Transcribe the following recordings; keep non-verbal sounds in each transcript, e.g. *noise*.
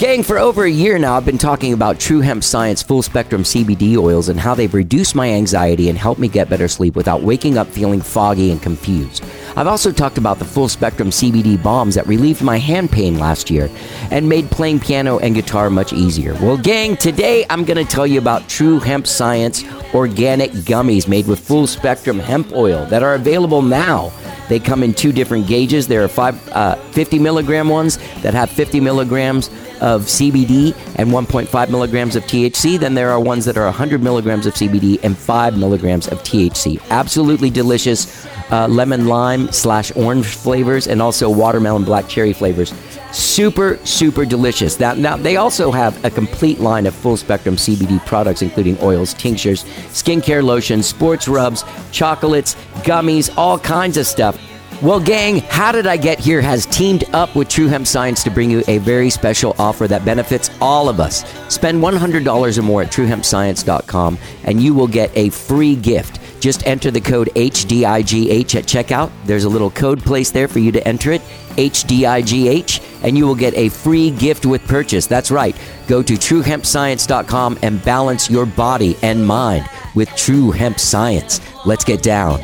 Gang, for over a year now, I've been talking about True Hemp Science full spectrum CBD oils and how they've reduced my anxiety and helped me get better sleep without waking up feeling foggy and confused. I've also talked about the full spectrum CBD bombs that relieved my hand pain last year and made playing piano and guitar much easier. Well, gang, today I'm going to tell you about True Hemp Science organic gummies made with full spectrum hemp oil that are available now. They come in two different gauges. There are five, uh, 50 milligram ones that have 50 milligrams of CBD and 1.5 milligrams of THC. Then there are ones that are 100 milligrams of CBD and 5 milligrams of THC. Absolutely delicious uh, lemon lime slash orange flavors and also watermelon black cherry flavors. Super, super delicious. Now, now, they also have a complete line of full spectrum CBD products, including oils, tinctures, skincare lotions, sports rubs, chocolates, gummies, all kinds of stuff. Well, gang, How Did I Get Here has teamed up with True Hemp Science to bring you a very special offer that benefits all of us. Spend $100 or more at truehempscience.com and you will get a free gift. Just enter the code HDIGH at checkout. There's a little code place there for you to enter it, HDIGH, and you will get a free gift with purchase. That's right. Go to truehempscience.com and balance your body and mind with True Hemp Science. Let's get down.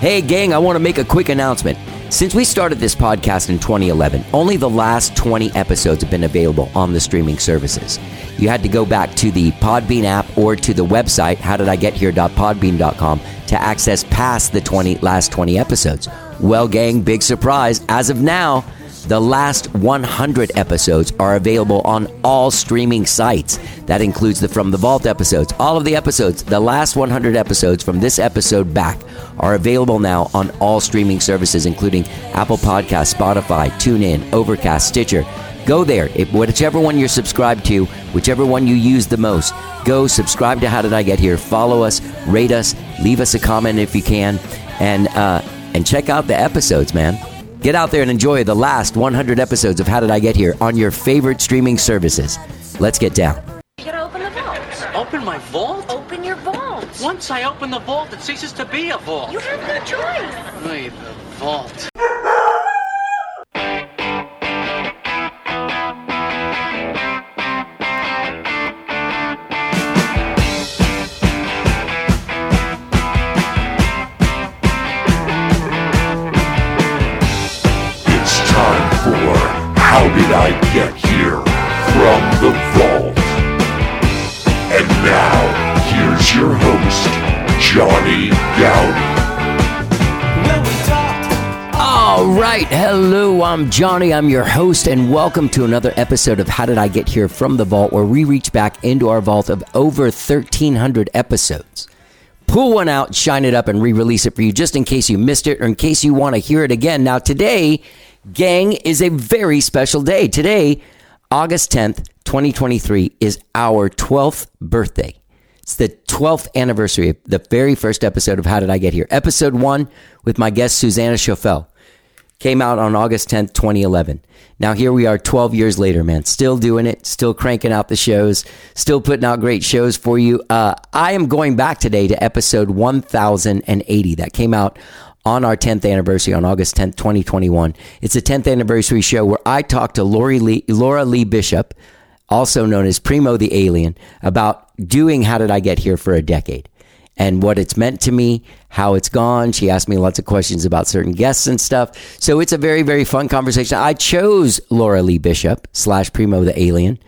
Hey, gang, I want to make a quick announcement. Since we started this podcast in 2011, only the last 20 episodes have been available on the streaming services. You had to go back to the Podbean app or to the website, howdidigethere.podbean.com, to access past the 20 last 20 episodes. Well, gang, big surprise. As of now, the last 100 episodes are available on all streaming sites. That includes the From the Vault episodes. All of the episodes, the last 100 episodes from this episode back, are available now on all streaming services, including Apple Podcasts, Spotify, TuneIn, Overcast, Stitcher. Go there, if, whichever one you're subscribed to, whichever one you use the most. Go subscribe to How Did I Get Here. Follow us, rate us, leave us a comment if you can, and uh, and check out the episodes, man. Get out there and enjoy the last 100 episodes of How Did I Get Here on your favorite streaming services. Let's get down. You gotta open the vault. Open my vault? Open your vault. Once I open the vault, it ceases to be a vault. You have no choice. Wait, the vault. Johnny. I'm your host, and welcome to another episode of How Did I Get Here from the Vault, where we reach back into our vault of over 1,300 episodes. Pull one out, shine it up, and re release it for you just in case you missed it or in case you want to hear it again. Now, today, gang, is a very special day. Today, August 10th, 2023, is our 12th birthday. It's the 12th anniversary of the very first episode of How Did I Get Here? Episode one with my guest, Suzanna Choffel. Came out on August 10th, 2011. Now here we are 12 years later, man. Still doing it, still cranking out the shows, still putting out great shows for you. Uh, I am going back today to episode 1080 that came out on our 10th anniversary on August 10th, 2021. It's a 10th anniversary show where I talked to Lori Lee, Laura Lee Bishop, also known as Primo the Alien, about doing How Did I Get Here for a decade and what it's meant to me, how it's gone. She asked me lots of questions about certain guests and stuff. So it's a very, very fun conversation. I chose Laura Lee Bishop slash Primo the Alien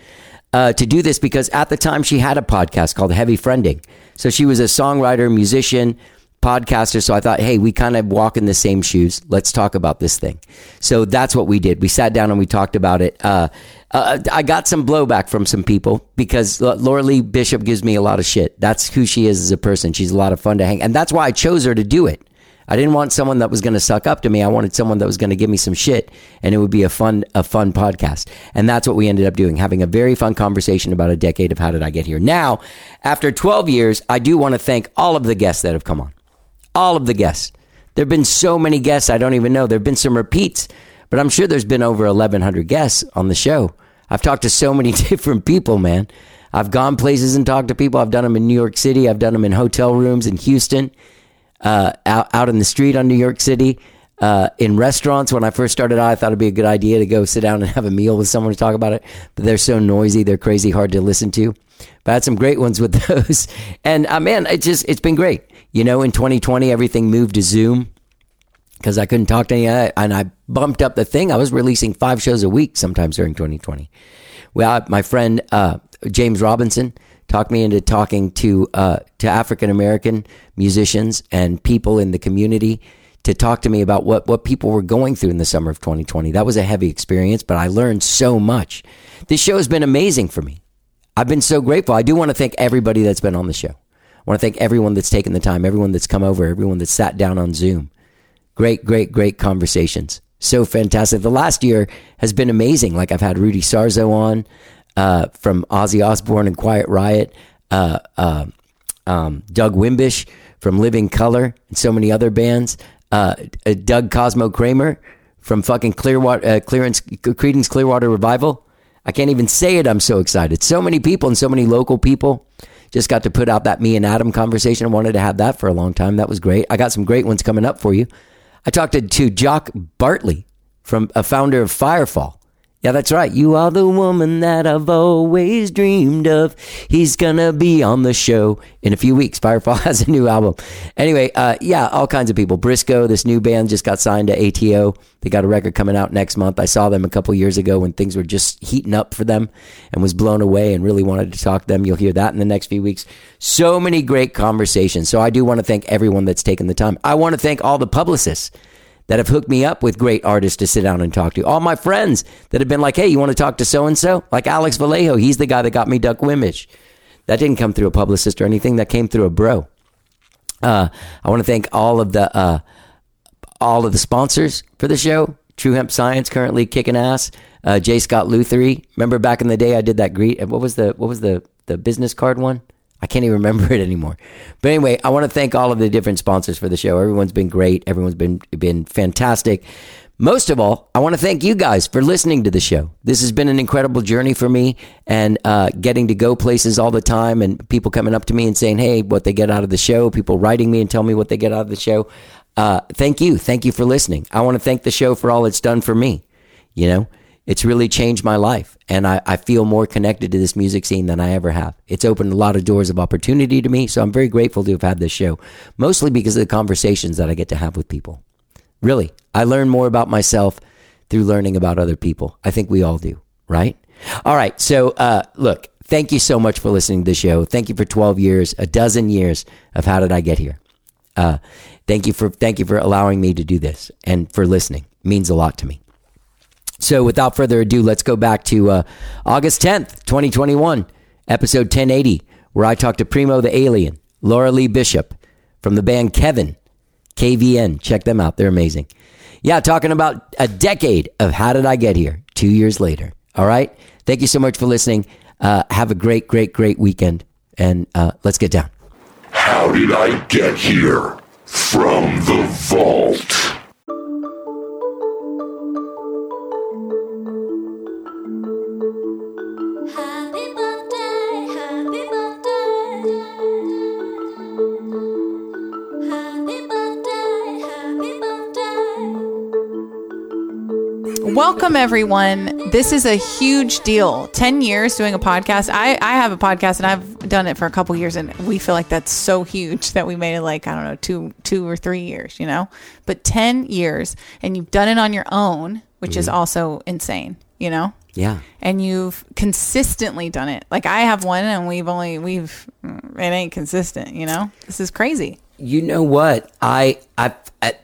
uh, to do this because at the time she had a podcast called Heavy Friending. So she was a songwriter, musician, podcaster. So I thought, hey, we kind of walk in the same shoes. Let's talk about this thing. So that's what we did. We sat down and we talked about it. Uh, uh, I got some blowback from some people because Laura Lee Bishop gives me a lot of shit. That's who she is as a person. She's a lot of fun to hang. And that's why I chose her to do it. I didn't want someone that was going to suck up to me. I wanted someone that was going to give me some shit and it would be a fun a fun podcast. And that's what we ended up doing, having a very fun conversation about a decade of how did I get here. Now, after 12 years, I do want to thank all of the guests that have come on. All of the guests. There've been so many guests I don't even know. There've been some repeats, but I'm sure there's been over 1100 guests on the show. I've talked to so many *laughs* different people, man. I've gone places and talked to people. I've done them in New York City. I've done them in hotel rooms in Houston, uh, out, out in the street on New York City. Uh, in restaurants, when I first started out, I thought it'd be a good idea to go sit down and have a meal with someone to talk about it. But they're so noisy, they're crazy hard to listen to. But I had some great ones with *laughs* those. And uh, man, it just, it's been great. You know, in 2020, everything moved to Zoom because I couldn't talk to any, and I bumped up the thing. I was releasing five shows a week sometimes during 2020. Well, my friend uh, James Robinson talked me into talking to uh, to African American musicians and people in the community to talk to me about what what people were going through in the summer of 2020. That was a heavy experience, but I learned so much. This show has been amazing for me. I've been so grateful. I do want to thank everybody that's been on the show. I want to thank everyone that's taken the time, everyone that's come over, everyone that's sat down on Zoom. Great, great, great conversations. So fantastic. The last year has been amazing. Like I've had Rudy Sarzo on uh, from Ozzy Osbourne and Quiet Riot, uh, uh, um, Doug Wimbish from Living Colour, and so many other bands. Uh, uh, Doug Cosmo Kramer from fucking Clearwater, uh, Clearance, Creedence Clearwater Revival. I can't even say it. I'm so excited. So many people and so many local people. Just got to put out that me and Adam conversation. I wanted to have that for a long time. That was great. I got some great ones coming up for you. I talked to, to Jock Bartley from a founder of Firefall. Yeah, that's right. You are the woman that I've always dreamed of. He's gonna be on the show in a few weeks. Firefall *laughs* has a new album. Anyway, uh, yeah, all kinds of people. Briscoe, this new band, just got signed to ATO. They got a record coming out next month. I saw them a couple years ago when things were just heating up for them and was blown away and really wanted to talk to them. You'll hear that in the next few weeks. So many great conversations. So I do want to thank everyone that's taken the time. I want to thank all the publicists that have hooked me up with great artists to sit down and talk to. All my friends that have been like, hey, you want to talk to so and so? Like Alex Vallejo, he's the guy that got me Doug Wimbish. That didn't come through a publicist or anything. That came through a bro. Uh, I want to thank all of the uh, all of the sponsors for the show. True Hemp Science currently kicking ass. Uh, J. Scott Luthery. Remember back in the day, I did that greet. What was the what was the the business card one? I can't even remember *laughs* it anymore. But anyway, I want to thank all of the different sponsors for the show. Everyone's been great. Everyone's been been fantastic. Most of all, I want to thank you guys for listening to the show. This has been an incredible journey for me and uh, getting to go places all the time and people coming up to me and saying, hey, what they get out of the show, people writing me and tell me what they get out of the show. Uh, thank you. Thank you for listening. I want to thank the show for all it's done for me. You know, it's really changed my life and I, I feel more connected to this music scene than I ever have. It's opened a lot of doors of opportunity to me. So I'm very grateful to have had this show, mostly because of the conversations that I get to have with people. Really, I learn more about myself through learning about other people. I think we all do, right? All right. So, uh, look, thank you so much for listening to the show. Thank you for 12 years, a dozen years of How Did I Get Here? Uh, thank you for, thank you for allowing me to do this and for listening. It means a lot to me. So, without further ado, let's go back to uh, August 10th, 2021, episode 1080, where I talked to Primo the Alien, Laura Lee Bishop from the band Kevin, KVN. Check them out, they're amazing. Yeah, talking about a decade of How Did I Get Here, two years later. All right. Thank you so much for listening. Uh, have a great, great, great weekend. And uh, let's get down. How did I get here? From the vault. Welcome, everyone. This is a huge deal. 10 years doing a podcast. I, I have a podcast and I've done it for a couple years, and we feel like that's so huge that we made it like, I don't know, two, two or three years, you know? But 10 years, and you've done it on your own, which is mm-hmm. also insane, you know? Yeah. and you've consistently done it. Like I have one, and we've only we've it ain't consistent. You know, this is crazy. You know what? I I I,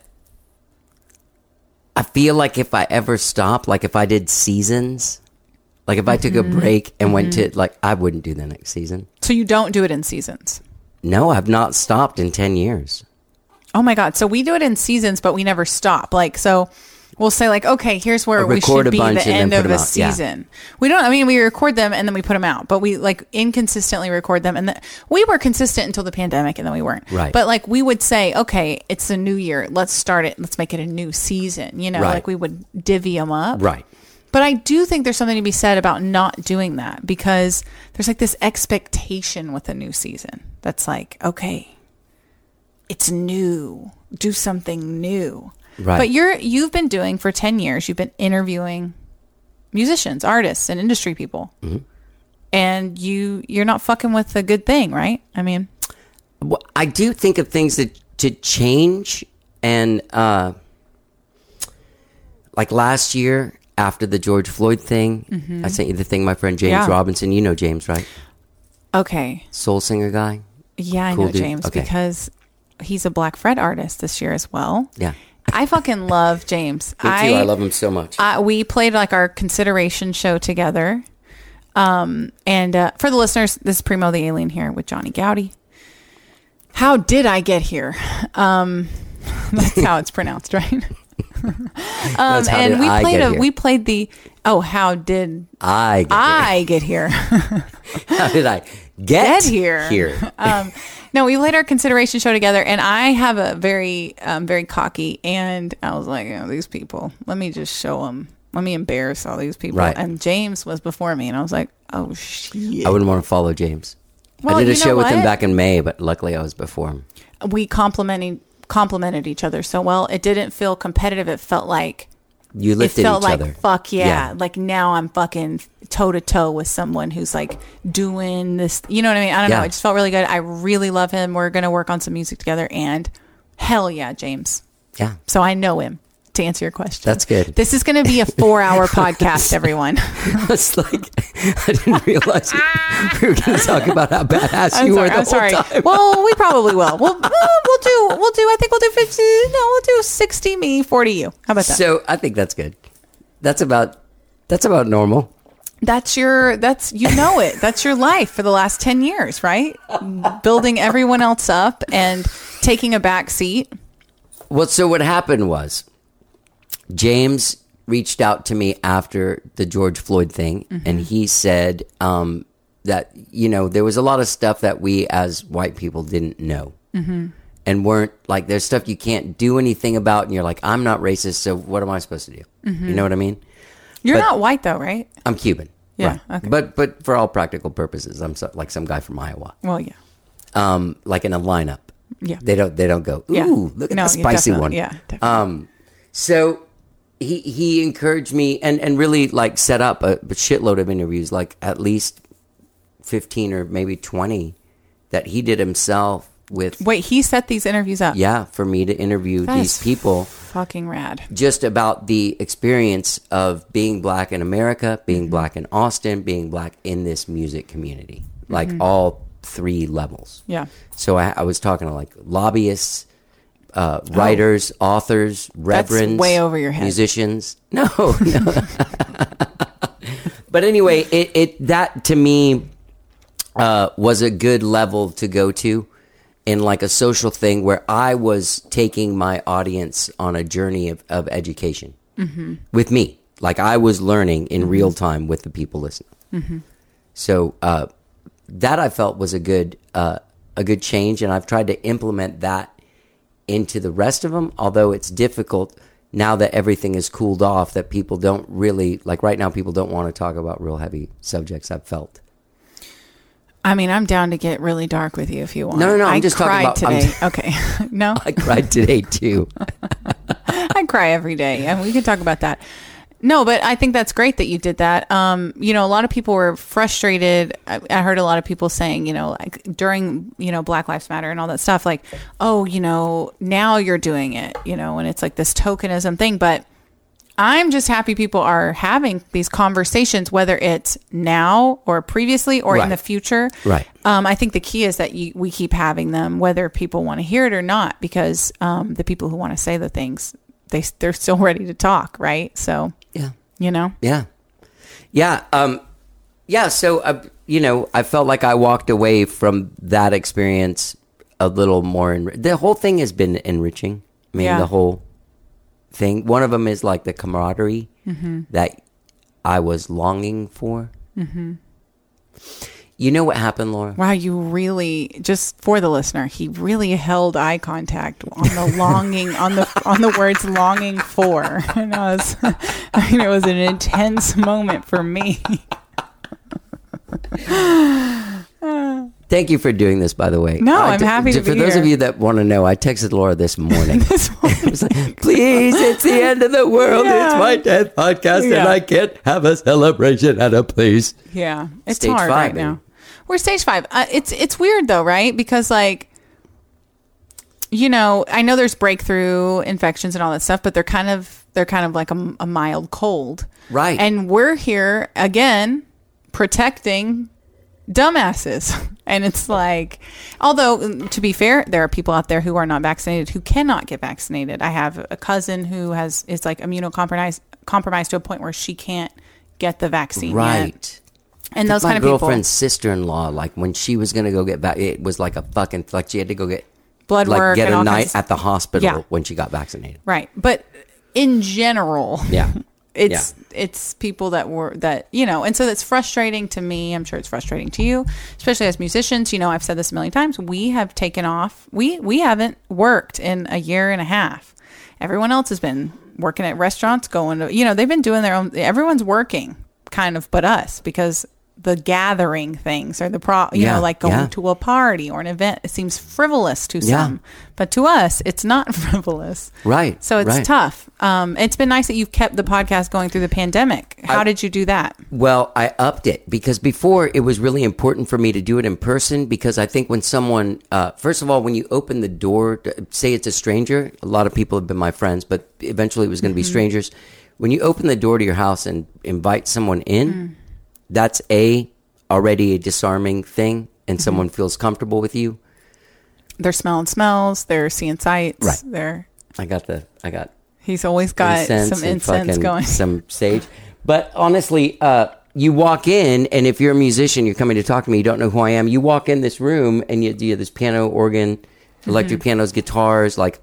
I feel like if I ever stopped, like if I did seasons, like if I took a mm-hmm. break and went to mm-hmm. like I wouldn't do the next season. So you don't do it in seasons. No, I've not stopped in 10 years. Oh my god! So we do it in seasons, but we never stop. Like so. We'll say like, okay, here's where we should be the end of a out, yeah. season. We don't. I mean, we record them and then we put them out, but we like inconsistently record them. And the, we were consistent until the pandemic, and then we weren't. Right. But like, we would say, okay, it's a new year. Let's start it. Let's make it a new season. You know, Right. like we would divvy them up. Right. But I do think there's something to be said about not doing that because there's like this expectation with a new season that's like, okay, it's new, do something new. Right. But you're you've been doing for 10 years, you've been interviewing musicians, artists, and industry people. Mm-hmm. And you you're not fucking with a good thing, right? I mean, Well, I do think of things that to change, and uh, like last year after the George Floyd thing, I sent you the thing. My friend James Mm-hmm. Yeah. Robinson, you know James, right? okay. Soul singer guy. Yeah, I know dude. James Okay. because he's a Black Fret artist this year as well. Yeah, I fucking love James. me too. I, love him so much. uh, we played like our consideration show together. Um, and uh, for the listeners, this is Primo the Alien here with Johnny Goudie. How did I get here? Um, *laughs* that's how it's pronounced, right? *laughs* um, and we I played a here. we played the oh how did I get I get here? here. *laughs* How did I get, get here. Here. *laughs* um, no, we played our consideration show together, and I have a very, um, very cocky, and I was like, oh, these people, let me just show them, let me embarrass all these people. Right. And James was before me, and I was like, oh shit. I wouldn't want to follow James. Well, I did a show with him back in May, but luckily I was before him. we complimenting complimented each other so well. It didn't feel competitive. It felt like You it felt each like other. fuck yeah. Yeah. Like now I'm fucking toe to toe with someone who's like doing this. You know what I mean? I don't know. Yeah. It just felt really good. I really love him. We're gonna work on some music together, and hell yeah, James. Yeah, So I know him. To answer your question, That's good. This is going to be a four-hour *laughs* podcast, everyone. *laughs* it's like I didn't realize we were going to talk about how badass I'm you sorry. were the I'm sorry. whole time. Well, we probably will. We'll, uh, we'll do. We'll do. I think we'll do fifty. No, we'll do sixty me, forty you. How about that? So I think that's good. That's about that's about normal. That's your that's you know it. That's your life for the last 10 years, right? Building everyone else up and taking a back seat. Well, so what happened was James reached out to me after the George Floyd thing, Mm-hmm. and he said um, that you know there was a lot of stuff that we as white people didn't know. Mm-hmm. And weren't like there's stuff you can't do anything about, and you're like, I'm not racist, so what am I supposed to do? Mm-hmm. You know what I mean? You're But- not white though, right? I'm Cuban, Yeah, right? okay. But but for all practical purposes, I'm so, like some guy from Iowa, Well, yeah. um, like in a lineup. Yeah. They don't they don't go. Ooh, Yeah. look at No, the spicy one. Yeah, definitely. Um, so he he encouraged me and and really like set up a, a shitload of interviews, like at least fifteen or maybe twenty that he did himself with. Wait, he set these interviews up. Yeah, for me to interview That these is people Fucking rad. just about the experience of being black in America, being Mm-hmm. black in Austin, being black in this music community, like all three levels. Mm-hmm. Yeah. So I, I was talking to like lobbyists, uh, writers, authors, reverends, Oh. way over your head. musicians. *laughs* No, no. but anyway, it, it that to me uh, was a good level to go to in like a social thing where I was taking my audience on a journey of, of education with me. Like I was learning in real time with the people listening. So uh, that I felt was a good uh, a good change, and I've tried to implement that into the rest of them. Although it's difficult now that everything is cooled off, that people don't really like. Right now, people don't want to talk about real heavy subjects. I've felt. I mean, I'm down to get really dark with you if you want. No, no, no, I'm I just talking cried about- I'm- today. *laughs* okay. *laughs* no, I cried today too. *laughs* I cry every day, and we can talk about that. No, but I think that's great that you did that. Um, you know, a lot of people were frustrated. I, I heard a lot of people saying, you know, like during, you know, Black Lives Matter and all that stuff, like, oh, you know, now you're doing it, you know, and it's like this tokenism thing. But I'm just happy people are having these conversations, whether it's now or previously or in the future. Right. Um, I think the key is that you, we keep having them, whether people want to hear it or not, because um, the people who want to say the things, they they're still *laughs* ready to talk, right? So Yeah. you know, Yeah. Yeah. Um, yeah. So, uh, you know, I felt like I walked away from that experience a little more. En- the whole thing has been enriching. I mean, Yeah. the whole thing. One of them is like the camaraderie that I was longing for. Mm-hmm. You know what happened, Laura? wow, you really just for the listener, he really held eye contact on the *laughs* longing on the on the words longing for, *laughs* and I was, *laughs* I mean, it was an intense moment for me. Thank you for doing this, by the way. No, I I'm t- happy to For those here. of you that want to know, I texted Laura this morning. It was like, Please, it's the end of the world. Yeah. It's my death podcast, and I can't have a celebration at a place. Yeah, it's Stage hard five, right now. We're stage five. Uh, it's it's weird though, right? Because like, you know, I know there's breakthrough infections and all that stuff, but they're kind of they're kind of like a, a mild cold, Right. And we're here again protecting dumbasses. *laughs* And it's like, although to be fair, there are people out there who are not vaccinated who cannot get vaccinated. I have a cousin who has is like immunocompromised compromised to a point where she can't get the vaccine. yet. And those my kind of people. girlfriend's sister-in-law, like when she was gonna go get back, it was like a fucking like she had to go get Blood like work get and a all night kinds- at the hospital Yeah. when she got vaccinated. Right. But in general, Yeah. *laughs* it's it's people that were that you know, and so that's frustrating to me. I'm sure it's frustrating to you, especially as musicians. You know, I've said this a million times. We have taken off. We we haven't worked in a year and a half. Everyone else has been working at restaurants, going to you know, they've been doing their own. Everyone's working, kind of, but us because the gathering things or the pro, you Yeah, know, like going yeah. to a party or an event. It seems frivolous to Yeah. some, but to us, it's not *laughs* frivolous. Right, So it's right. tough. Um, it's been nice that you've kept the podcast going through the pandemic. How I- did you do that? Well, I upped it because before it was really important for me to do it in person because I think when someone, uh, first of all, when you open the door, to- say it's a stranger, a lot of people have been my friends, but eventually it was going to be strangers. When you open the door to your house and invite someone in, that's a already a disarming thing, and someone feels comfortable with you. They're smelling smells. They're seeing sights. Right. They're I got the, I got he's always got some incense going. *laughs* some sage. But honestly, uh, you walk in, and if you're a musician, you're coming to talk to me, you don't know who I am. You walk in this room, and you, you have this piano, organ, Mm-hmm. electric pianos, guitars. Like,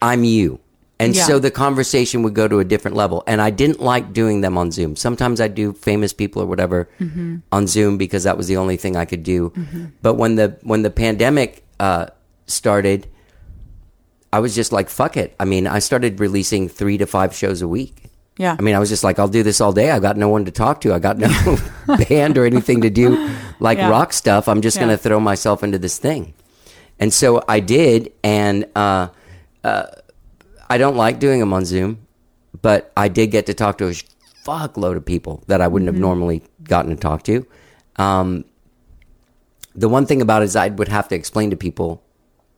I'm you. And Yeah. so the conversation would go to a different level. And I didn't like doing them on Zoom. Sometimes I'd do famous people or whatever Mm-hmm. on Zoom because that was the only thing I could do. But when the when the pandemic uh, started, I was just like, fuck it. I mean, I started releasing three to five shows a week. Yeah. I mean, I was just like, I'll do this all day. I got no one to talk to. I got no *laughs* band or anything to do like Yeah. rock stuff. I'm just Yeah. going to throw myself into this thing. And so I did. And uh, uh, I don't like doing them on Zoom, but I did get to talk to a fuckload of people that I wouldn't Mm-hmm. have normally gotten to talk to. Um, the one thing about it is I would have to explain to people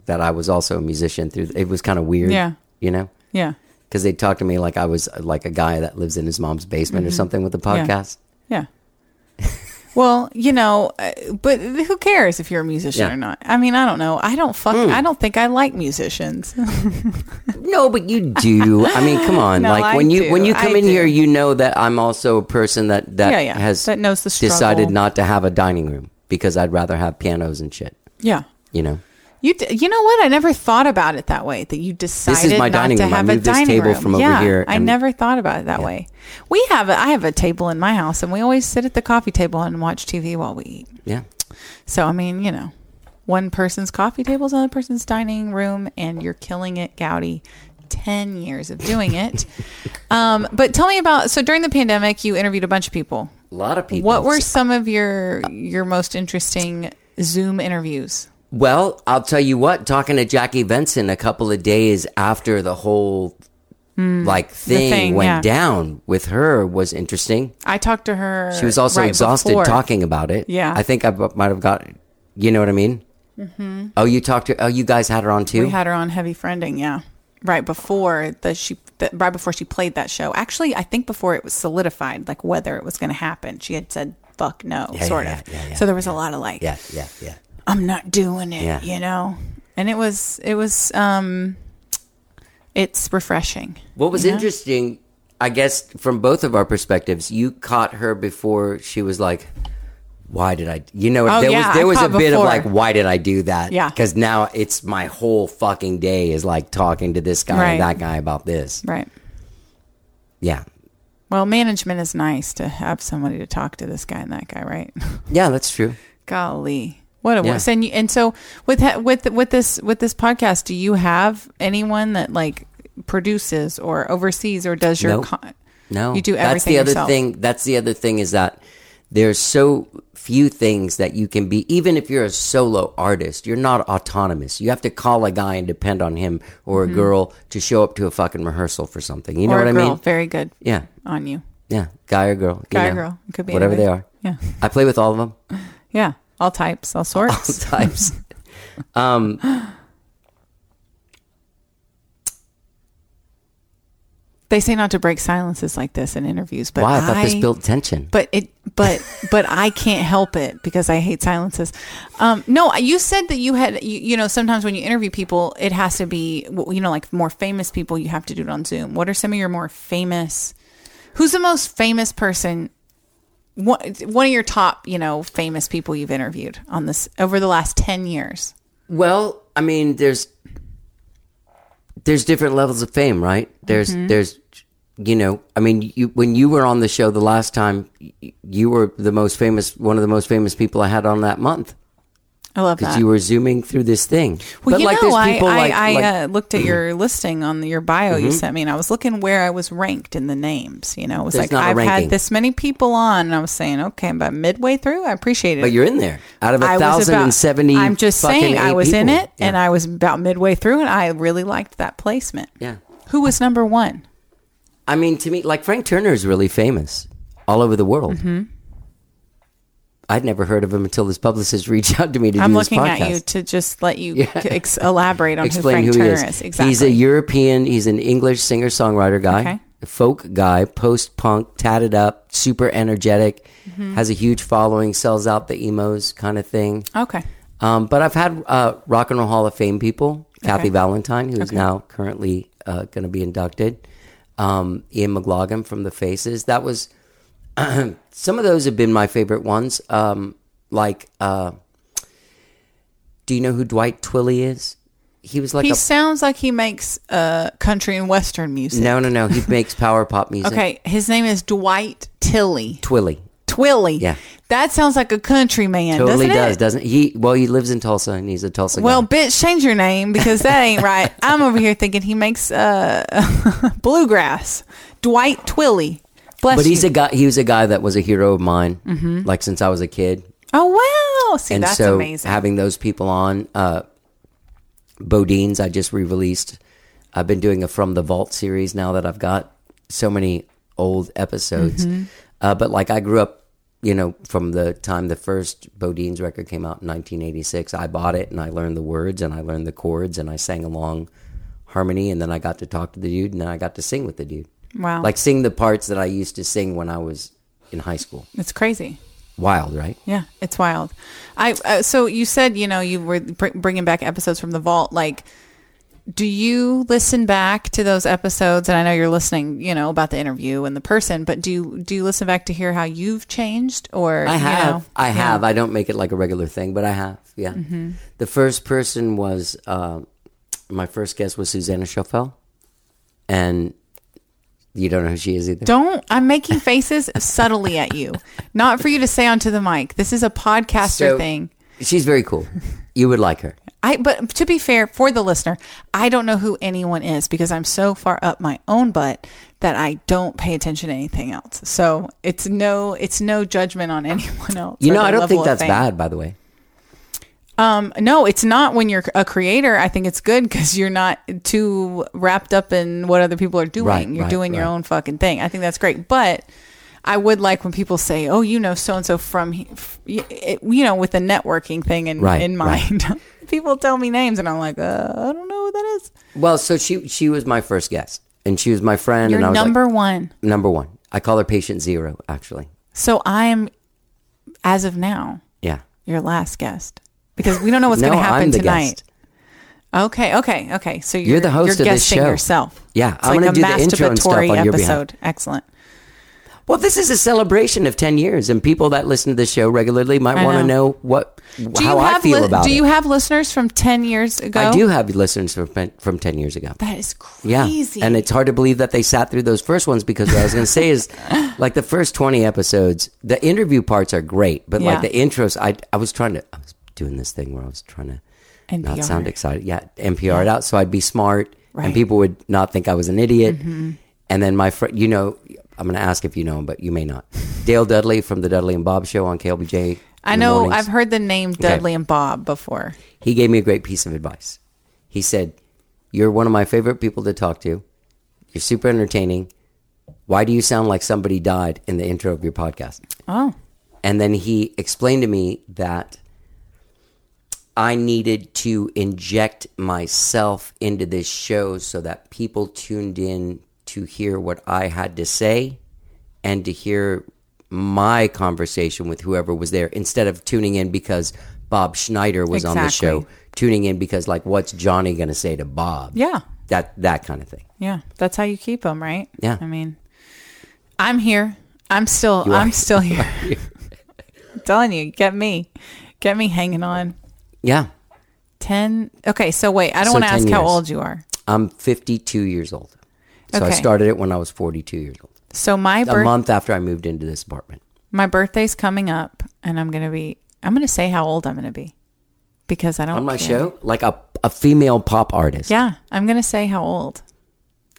that I was also a musician through. It was kind of weird, Yeah. you know, yeah. because they talk to me like I was like a guy that lives in his mom's basement or something with the Mm-hmm. Yeah. podcast. Yeah. Well, you know, uh, but who cares if you're a musician Yeah. Or not? I mean, I don't know. I don't fuck. I don't think I like musicians. *laughs* No, but you do. I mean, come on. *laughs* No, like I when you do. when you I come in do. here, you know that I'm also a person that that Yeah, yeah. has That knows the decided not to have a dining room because I'd rather have pianos and shit. yeah. You know. You d- you know what? I never thought about it that way. That you decided my not dining to room. I have a moved this dining table room. from over yeah, here I and- never thought about it that way. We have a I have a table in my house, and we always sit at the coffee table and watch TV while we eat. Yeah. So I mean, you know, one person's coffee table is another person's dining room, and you're killing it, Goudie. Ten years of doing it. *laughs* um, but tell me about so during the pandemic, you interviewed a bunch of people. A lot of people. What were some of your your most interesting Zoom interviews? Well, I'll tell you what. Talking to Jackie Venson a couple of days after the whole like thing, thing, went yeah. down with her was interesting. I talked to her. She was also right exhausted before. talking about it. Yeah. I think I b- might have got. You know what I mean? Mm-hmm. Oh, you talked to. Oh, you guys had her on too. We had her on heavy friending, yeah. Right before the she, the, right before she played that show. Actually, I think before it was solidified, like whether it was going to happen. She had said "fuck no," Yeah, sort yeah, of. yeah, so there was a lot of like, yeah, yeah, yeah. "I'm not doing it," Yeah. you know. And it was, it was, um, it's refreshing. What was interesting, I guess, from both of our perspectives, you caught her before she was like, "Why did I?" You know, Oh, there yeah, was there I was a bit of like, "Why did I do that?" Yeah. because now it's my whole fucking day is like talking to this guy Right. and that guy about this. Right. Yeah, Well, management is nice to have somebody to talk to this guy and that guy, right? yeah, that's true. *laughs* Golly, what a Yeah. And you, and so with with with this with this podcast, do you have anyone that like produces or oversees or does your Nope. con- No, You do That's the other yourself. thing. That's the other thing is that there's so few things that you can be even if you're a solo artist you're not autonomous you have to call a guy and depend on him or a girl to show up to a fucking rehearsal for something you know Mm-hmm. or what i mean very good yeah on you. yeah guy or girl Guy or know, girl. It could be whatever they are Yeah. i play with all of them *laughs* Yeah. All types, all sorts. All *laughs* types um they say not to break silences like this in interviews, but why i thought this built tension But it, but, but I can't help it because I hate silences. Um, no, you said that you had, you, you know, sometimes when you interview people, it has to be, you know, like more famous people. You have to do it on Zoom. What are some of your more famous? Who's the most famous person? One, one of your top, you know, famous people you've interviewed on this over the last ten years. Well, I mean, there's there's different levels of fame, right? There's Mm-hmm. there's you know, I mean, you when you were on the show the last time, you were the most famous, one of the most famous people I had on that month I love because that. you were zooming through this thing. Well, but you like, know, there's I, people I, like, I like- Mm-hmm. uh, looked at your listing on your bio you sent me, and I was looking where I was ranked in the names. You know, it was There's like I've had this many people on, and I was saying, okay, but midway through, I appreciate it. but you're in there out of a I thousand and seventy. I'm just saying, I was in people. it, and I was about midway through, and I really liked that placement. yeah. Who was number one? I mean, to me, like Frank Turner is really famous all over the world. Mm-hmm. I'd never heard of him until this publicist *laughs* reached out to me to. I'm do this looking podcast. at you to just let you Yeah. ex- elaborate on explain who who, Frank he Turner is. is. Exactly. He's a European. He's an English singer songwriter guy, Okay. folk guy, post punk, tatted up, super energetic, Mm-hmm. has a huge following, sells out the emos kind of thing. okay. Um, but I've had uh, Rock and Roll Hall of Fame people, Kathy Okay. Valentine, who's Okay. now currently uh, going to be inducted, um, Ian McLagan from The Faces. That was *clears throat* some of those have been my favorite ones. Um, like, uh, do you know who Dwight Twilley is? He was like He a sounds like he makes uh, country and western music. no, no, no. He *laughs* makes power pop music. Okay, his name is Dwight Tilley. Twilley Twilly. Yeah. That sounds like a country man, totally doesn't does, it? doesn't he? Well, he lives in Tulsa and he's a Tulsa Well, guy. bitch, change your name because that ain't right. *laughs* I'm over here thinking he makes uh, *laughs* bluegrass. Dwight Twilly. Bless But he's you. a guy. He was a guy that was a hero of mine, like since I was a kid. oh wow! See, and that's so amazing. having those people on, uh, BoDeans I just re-released. I've been doing a From the Vault series now that I've got so many old episodes. Mm-hmm. Uh, but like I grew up, you know, from the time the first BoDeans record came out in 1986. I bought it and I learned the words and I learned the chords and I sang along harmony and then I got to talk to the dude and then I got to sing with the dude. Wow, Like sing the parts that I used to sing when I was in high school. it's crazy. Wild, right? Yeah, it's wild. I uh, so you said you know you were br- bringing back episodes from the vault. Like, do you listen back to those episodes? And I know you're listening, you know, about the interview and the person, but do you do you listen back to hear how you've changed? Or I you have. know? I Yeah. have. I don't make it like a regular thing, but I have. Yeah. Mm-hmm. The first person was uh, my first guest was Suzanna Choffel, and you don't know who she is either. Don't. I'm making faces subtly at you, not for you to say onto the mic. This is a podcaster So, thing. She's very cool. You would like her. I but to be fair for the listener, I don't know who anyone is because I'm so far up my own butt that I don't pay attention to anything else. So it's no it's no judgment on *laughs* anyone else. You know, I don't think that's fame. bad. By the way, Um, no, it's not when you're a creator. I think it's good because you're not too wrapped up in what other people are doing. Right, you're right, doing your own fucking thing. I think that's great. But I would like when people say, "Oh, you know, so and so from," you know, with the networking thing in Right, in right. mind. *laughs* people tell me names, and I'm like, uh, I don't know who that is. well, so she she was my first guest, and she was my friend, You're and I was number like, one. number one. I call her patient zero, actually. So I'm, as of now, Yeah. your last guest because we don't know what's no, going to happen tonight. guest. Okay, okay, okay. So you're, You're the host you're of this show. yourself. Yeah, it's I'm like gonna a do the intro and stuff masturbatory on your behalf. episode. Excellent. Well, this is a celebration of 10 years, and people that listen to this show regularly might want to know. what Do how you I feel li- about Do it. you have listeners from ten years ago? I do have listeners from from 10 years ago. That is Yeah, crazy. and it's hard to believe that they sat through those first ones because what I was going to say is, *laughs* like the first 20 episodes, the interview parts are great, but Yeah. like the intros, I I was trying to, I doing this thing where I was trying to not sound excited. Yeah, NPR it out so I'd be smart Right. Mm-hmm. and people would not think I was an idiot. And then my friend, you know, I'm going to ask if you know him, but you may not. Dale Dudley from the Dudley and Bob Show on KLBJ. I know. I've heard the name Dudley and Bob before. He gave me a great piece of advice. He said, You're one of my favorite people to talk to. You're super entertaining. Why do you sound like somebody died in the intro of your podcast? Oh, And then he explained to me that I needed to inject myself into this show so that people tuned in to hear what I had to say and to hear my conversation with whoever was there instead of tuning in because Bob Schneider was on the show, tuning in because like what's Johnny going to say to Bob? yeah. That that kind of thing. Yeah, that's how you keep them, right? Yeah. I mean, I'm here. I'm still. I'm still *laughs* here. *laughs* I'm telling you, get me, get me hanging on. Yeah. Ten. Okay, so wait. I don't So want to 10 ask how years. old you are. I'm 52 years old. So I Okay. started it when I was 42 years old. So my A birth, month after I moved into this apartment. my birthday's coming up, and I'm gonna be. I'm gonna say how old I'm gonna be, because I don't on my care. show like a, a female pop artist Yeah, I'm gonna say how old.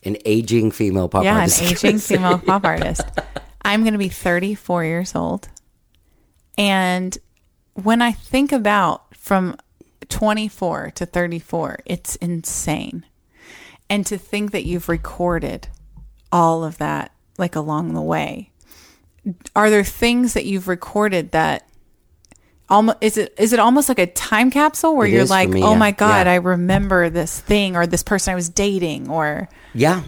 an aging female pop yeah, artist an *laughs* aging female pop artist. I'm going to be 34 years old. And when I think about from 24 to 34, it's insane. And to think that you've recorded all of that like along the way. Are there things that you've recorded that almost is it is it almost like a time capsule where It you're like, me, "Oh yeah. my god, Yeah. I remember this thing or this person I was dating or yeah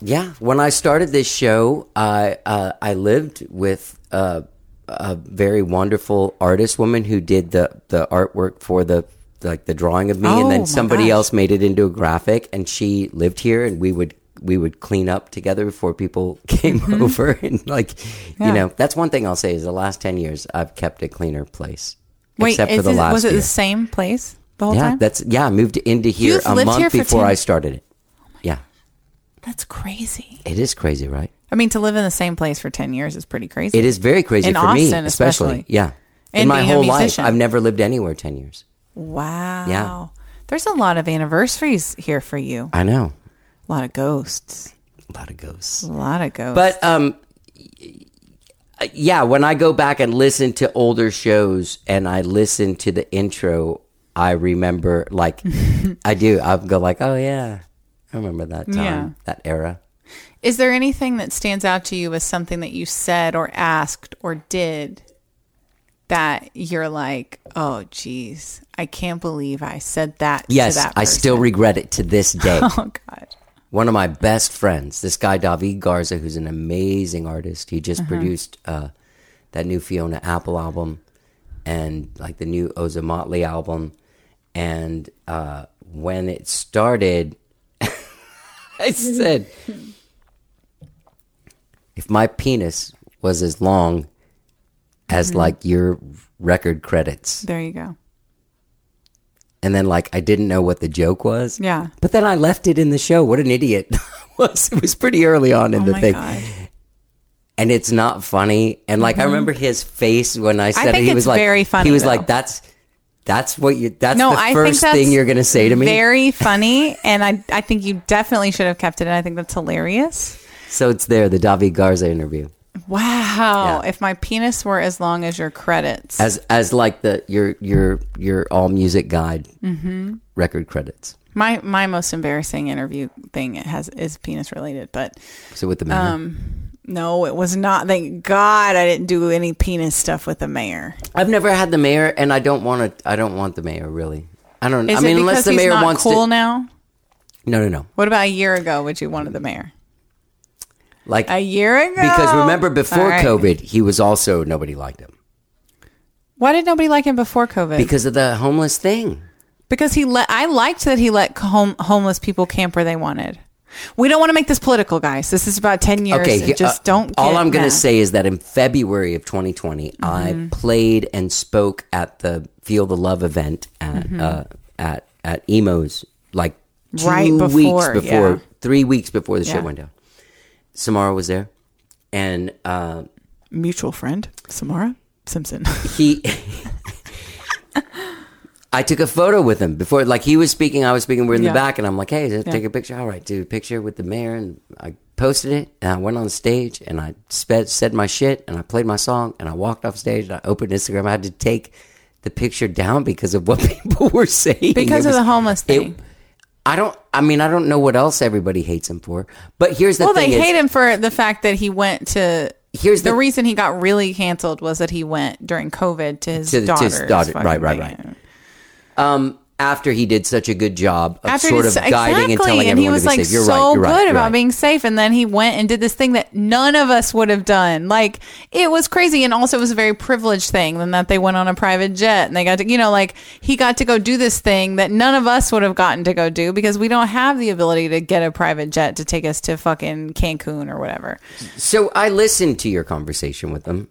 yeah when i started this show i uh, i lived with uh, a very wonderful artist woman who did the the artwork for the like the drawing of me and Oh, then somebody gosh. else made it into a graphic and she lived here and we would we would clean up together before people *laughs* came over and like Mm-hmm. Yeah. you know that's one thing i'll say is the last 10 years i've kept a cleaner place Wait, except for the it, last was it year. the same place the whole yeah time? that's yeah i moved into here You've a month here before 10 i started it That's crazy. it is crazy right I mean, to live in the same place for 10 years is pretty crazy. It is very crazy In for me, Austin, especially. especially. Yeah. And In my being a whole life, musician. I've never lived anywhere 10 years. Wow. Yeah. There's a lot of anniversaries here for you. I know. A lot of ghosts. A lot of ghosts. A lot of ghosts. But um yeah, when I go back and listen to older shows and I listen to the intro, I remember like *laughs* I do. I go like, "Oh yeah. I remember that time, Yeah. that era." is there anything that stands out to you as something that you said or asked or did that you're like, oh, geez, I can't believe I said that Yes, to that I still regret it to this *laughs* day. Oh, God. one of my best friends, this guy David Garza, who's an amazing artist. He just produced uh, that new Fiona Apple album and like the new Ozomatli album. And uh, when it started, I said, "If my penis was as long as mm-hmm. like your record credits," There you go. and then like I didn't know what the joke was. Yeah. But then I left it in the show. What an idiot *laughs* was. It was pretty early on in Oh the my thing. God. And it's not funny. And like I mm-hmm. remember his face when I said it. think He was like very funny, He was though. like, That's that's what you that's No, the I think first that's thing you're gonna say to me. Very funny, and I I think you definitely should have kept it. And I think that's hilarious. so it's there, the David Garza interview. Wow! Yeah. If my penis were as long as your credits, As as like the your your your all music guide Mm-hmm. record credits. my my most embarrassing interview thing has is penis related, but So with the mayor. Um, no, it was not. Thank God I didn't do any penis stuff with the mayor. I've never had the mayor and I don't want to I don't want the mayor really. I don't Is I mean unless the mayor wants cool to now? No no no. What about a year ago? Would you wanted the mayor? Like A year ago? Because remember, before right. COVID, he was also nobody liked him Why did nobody like him before COVID? because of the homeless thing. Because he let I liked that he let home, homeless people camp where they wanted. We don't want to make this political, guys. This is about ten years. Okay, and just uh, don't. All get I'm going to say is that in February of 2020, Mm-hmm. I played and spoke at the Feel the Love event at uh, at at Emo's like two Mm-hmm. Right weeks before, before, yeah. three weeks before the Yeah. shit went down. Samara was there, and uh, mutual friend Samara Simpson. he *laughs* *laughs* I took a photo with him before like he was speaking I was speaking we're in Yeah. the back and I'm like hey take a picture all right do a picture with the mayor and I posted it and I went on stage and I sped, said my shit and I played my song and I walked off stage and I opened Instagram. I had to take the picture down because of what *laughs* people were saying. Because It of the was- homeless it- thing. I don't. I mean, I don't know what else everybody hates him for. But here's the well, thing: well, they is- hate him for the fact that he went to. Here's the, the- reason he got really canceled was that he went during COVID to his To the- to his daughter's daughter- right, right, right. Um, after he did such a good job of After sort of just- guiding and telling and he everyone was to be like safe. You're so right. You're right. good you're about right. being safe, and then he went and did this thing that none of us would have done. Like it was crazy, and also it was a very privileged thing. Than that they went on a private jet and they got to, you know, like he got to go do this thing that none of us would have gotten to go do because we don't have the ability to get a private jet to take us to fucking Cancun or whatever. So I listened to your conversation with them.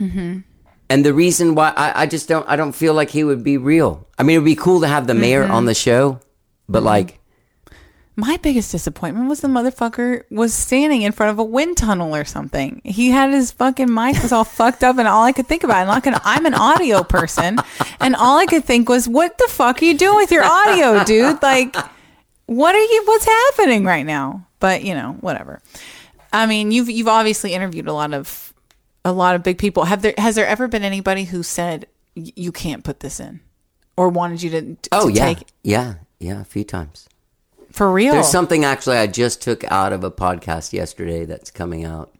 Mm-hmm. And the reason why I, I just don't I don't feel like he would be real. I mean, it would be cool to have the mayor Mm-hmm. on the show, but like, My biggest disappointment was the motherfucker was standing in front of a wind tunnel or something. He had his fucking mic was all fucked up, and all I could think about, I'm not gonna, I'm an audio person, and all I could think was, what the fuck are you doing with your audio, dude? Like, what are you? What's happening right now? But you know, whatever. I mean, you've you've obviously interviewed a lot of a lot of big people. Have there has there ever been anybody who said you can't put this in, or wanted you to? to oh yeah, take yeah, yeah, a few times. for real. There's something actually I just took out of a podcast yesterday that's coming out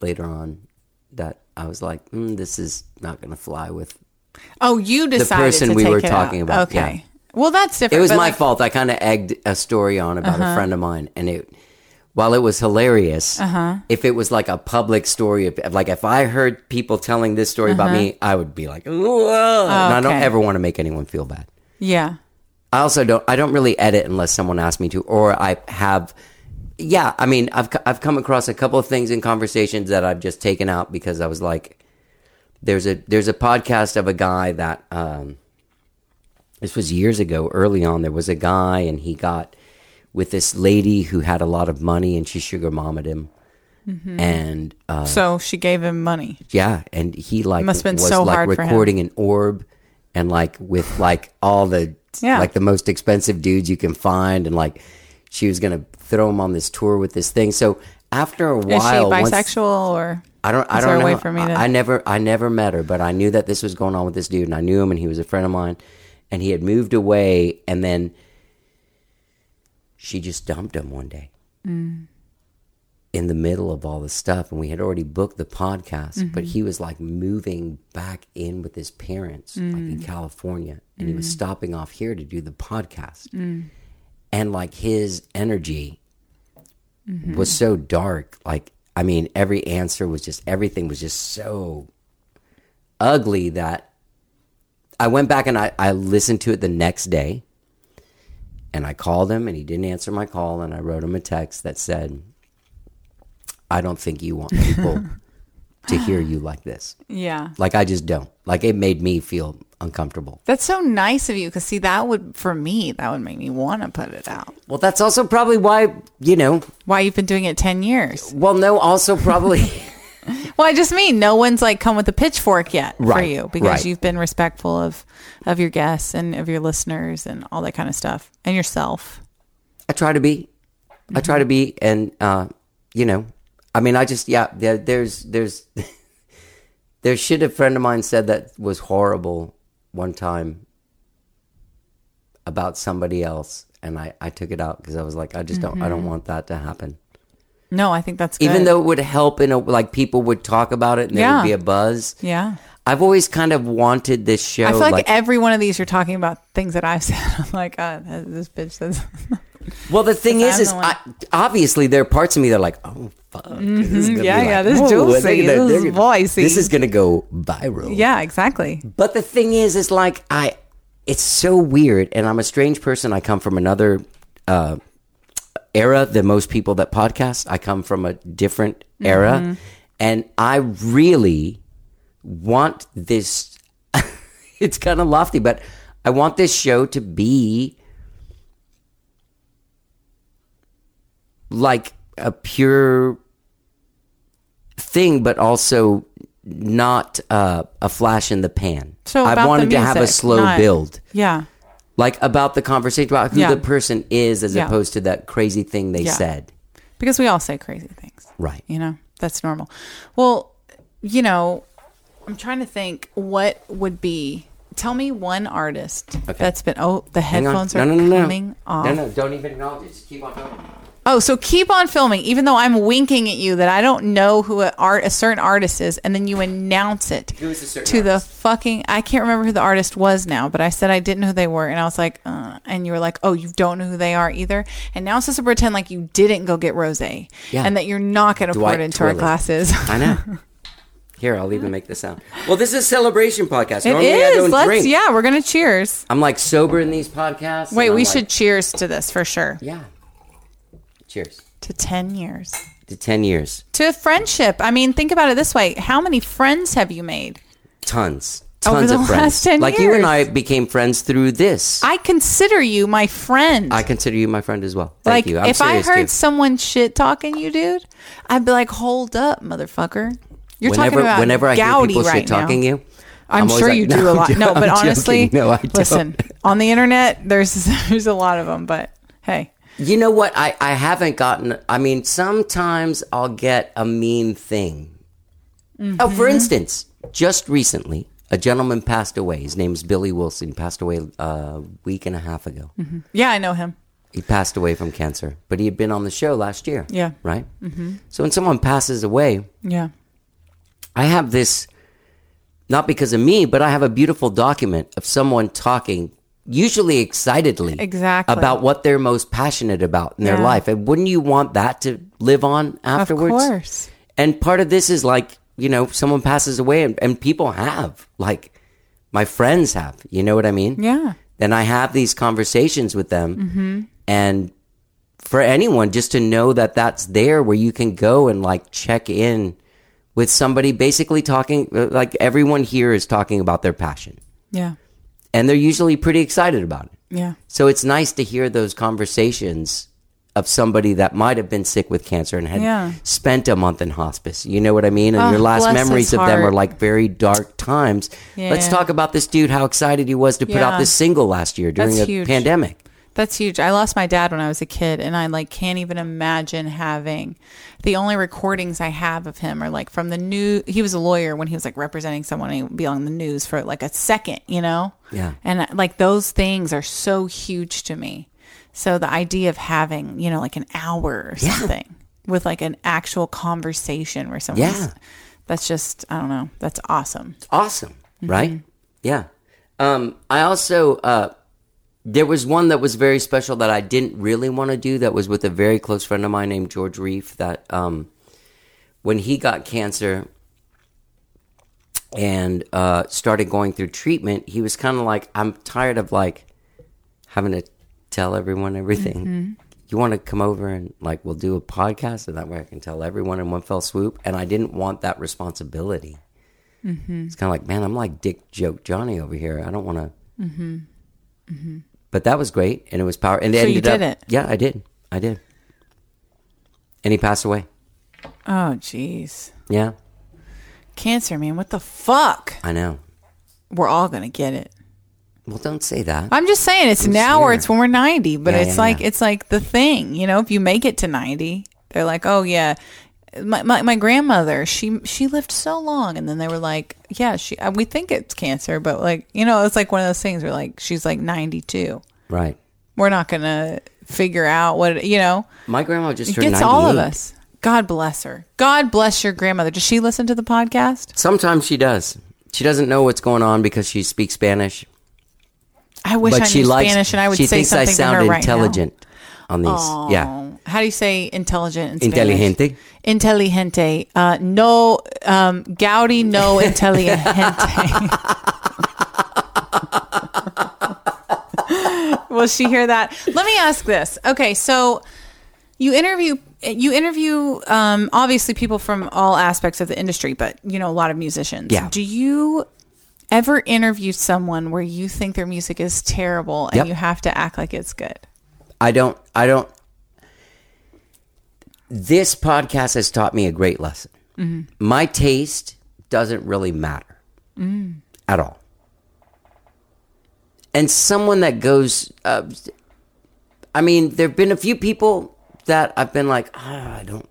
later on that I was like, mm, this is not going to fly with. Oh, you decided the person to we were talking out. about, Okay. yeah. Well, that's different. It was my like- Uh-huh. fault. I kind of egged a story on about a friend of mine, and it, while it was hilarious, Uh-huh. if it was like a public story, like if I heard people telling this story about me, I would be like, whoa, and I don't Uh-huh. ever want to make anyone feel bad. Yeah. I also don't. I don't really edit unless someone asks me to, or I have. Yeah, I mean, I've I've come across a couple of things in conversations that I've just taken out because I was like, there's a there's a podcast of a guy that um, this was years ago. Early on, there was a guy and he got with this lady who had a lot of money and she sugar mommed him, and uh, So she gave him money. yeah, and he like Must've been was so like hard recording an orb and like with like all the Yeah. like the most expensive dudes you can find and like she was gonna throw him on this tour with this thing. So after a while, Is she while, once- bisexual or? I don't. I don't know. to- I, I never. I never met her, but I knew that this was going on with this dude, and I knew him, and he was a friend of mine, and he had moved away, and then she just dumped him one day Mm. in the middle of all the stuff, and we had already booked the podcast, but Mm-hmm. he was like moving back in with his parents, like Mm. in California, and he was stopping off here to do the podcast, Mm. and like his energy Mm-hmm. was so dark. Like, I mean, every answer was just everything was just so ugly that I went back and I, I listened to it the next day and I called him and he didn't answer my call and I wrote him a text that said, I don't think you want people to *laughs* hear you like this. Yeah. Like I just don't. Like it made me feel uncomfortable. That's so nice of you because see that would for me that would make me want to put it out. Well, that's also probably why, you know, Why you've been doing it 10 years. well, no, also probably *laughs* Well, I just mean no one's like come with a pitchfork yet for you because right. you've been respectful of of your guests and of your listeners and all that kind of stuff and yourself. I try to be. I try to be, and uh, you know, I mean, I just yeah. There, there's there's *laughs* there's shit a friend of mine said that was horrible one time about somebody else, and I I took it out because I was like, I just don't I don't want that to happen. No, I think that's good. Even though it would help in a like people would talk about it and there Yeah. would be a buzz. yeah. I've always kind of wanted this show. I feel like, every one of these you're talking about things that I've *laughs* said. I'm like, oh, this bitch says. *laughs* Well, the *laughs* thing is, I'm is the one- I, obviously there are parts of me that are like, oh fuck, this is gonna Mm-hmm. Yeah, be yeah, like, this "Whoa, juicy, they're gonna- this they're is gonna- voicey." This is gonna go viral. yeah, exactly. But the thing is, is like I, it's so weird, and I'm a strange person. I come from another uh, era than most people that podcast. I come from a different era, Mm-hmm. and I really want this. *laughs* it's kind of lofty, but I want this show to be like a pure thing, but also not uh, a flash in the pan. So I wanted to have a slow not- build, Yeah. Like about the conversation about who Yeah. the person is, as Yeah. opposed to that crazy thing they Yeah. said. because we all say crazy things. Right. You know, that's normal. Well, you know, I'm trying to think what would be. Tell me one artist that's been. Oh, the headphones No, are no, no. coming off. No, no, don't even acknowledge it. Just keep on going. Oh, so keep on filming, even though I'm winking at you that I don't know who a art a certain artist is, and then you announce it Who is a certain to the fucking. I can't remember who the artist was now, but I said I didn't know who they were, and I was like, uh, and you were like, oh, you don't know who they are either, and now it's supposed to pretend like you didn't go get rose, Yeah. and that you're not going to pour it into our glasses. I know. *laughs* Here, I'll even make this sound. Well, this is a celebration podcast. It Normally I don't Let's. drink. Yeah, we're gonna cheers. I'm like sober in these podcasts. Wait, we should cheers to this for sure. Yeah. To ten years. to ten years. To a friendship. I mean, think about it this way: How many friends have you made? Tons, tons of friends. 10 like you and I became friends through this. I, consider you my friend. I consider you my friend as well. Thank like you. I'm if I heard too. someone shit talking you, dude, I'd be like, "Hold up, motherfucker! You're whenever, talking about whenever I hear people right shit talking now. you, I'm, always sure like, you *laughs* do "No, a lot. No, I'm but *laughs* honestly, joking. no, I don't. listen. On the internet, there's *laughs* there's a lot of them, but hey, You know what? I, I haven't gotten. I mean, sometimes I'll get a mean thing. Oh, Mm-hmm. for instance, just recently, a gentleman passed away. His name's Billy Wilson. He passed away a week and a half ago. yeah, I know him. He passed away from cancer, but he had been on the show last year. Yeah. Right? Mm-hmm. So when someone passes away, Yeah, I have this, not because of me, but I have a beautiful document of someone talking, usually excitedly, Exactly. about what they're most passionate about in their Yeah. life. And wouldn't you want that to live on afterwards? of course. And part of this is like, you know, someone passes away and, and people have, like, my friends have, you know what I mean? Yeah, Then I have these conversations with them. Mm-hmm. And for anyone, just to know that that's there where you can go and like check in with somebody basically talking, like everyone here is talking about their passion. yeah, And they're usually pretty excited about it. yeah. So it's nice to hear those conversations of somebody that might have been sick with cancer and had Yeah. spent a month in hospice. You know what I mean? And Oh, your ah, last memories of them are like very dark times. Let's talk about this dude, how excited he was to put out this single last year during That's a huge. pandemic. That's huge. I lost my dad when I was a kid, and I like can't even imagine having the only recordings I have of him are like from the new. He was a lawyer when he was like representing someone and he would be on the news for like a second, you know. Yeah. And like those things are so huge to me. So the idea of having you know like an hour or Yeah. something with like an actual conversation where someone's Yeah. that's just I don't know. That's awesome. awesome, Mm-hmm. right? Yeah. Um, I also uh, there was one that was very special that I didn't really want to do. That was with a very close friend of mine named George Reef. That um, when he got cancer and uh, started going through treatment, he was kind of like, "I'm tired of like having to tell everyone everything." Mm-hmm. You want to come over and like we'll do a podcast, and that way I can tell everyone in one fell swoop. And I didn't want that responsibility. It's kind of like, man, I'm like Dick Joke Johnny over here. I don't want to. But that was great, and it was power. And it So you did up, it? Yeah, I did. I did. And he passed away. Oh jeez. Yeah, Cancer, man. What the fuck? I know. We're all gonna get it. Well, don't say that. I'm just saying it's now or it's when we're 90, but Yeah, it's yeah, like yeah. it's like the thing, you know, if you make it to 90, they're like, "Oh yeah, my, my, my grandmother, she she lived so long." And then they were like, "Yeah, she uh, we think it's cancer, but like, you know, it's like one of those things where like she's like 92. right. We're not going to figure out what, you know, My grandma just turned gets 98. all of us. God bless her. God bless your grandmother. Does she listen to the podcast? Sometimes she does. She doesn't know what's going on because she speaks Spanish. I wish but I she knew likes. Spanish and I would she say thinks I something sound to her right now. On these. Yeah. How do you say intelligent in Spanish? Inteligente. Inteligente. Uh, no, um, Goudie, no *laughs* inteligente. Will she hear that? Let me ask this. Okay, so you interview you interview um, obviously people from all aspects of the industry, but you know a lot of musicians. Yeah. Do you ever interview someone where you think their music is terrible and Yep. you have to act like it's good? I don't. I don't. This podcast has taught me a great lesson. My taste doesn't really matter at all. And someone that goes, uh, I mean, there have been a few people that I've been like, ah, I don't,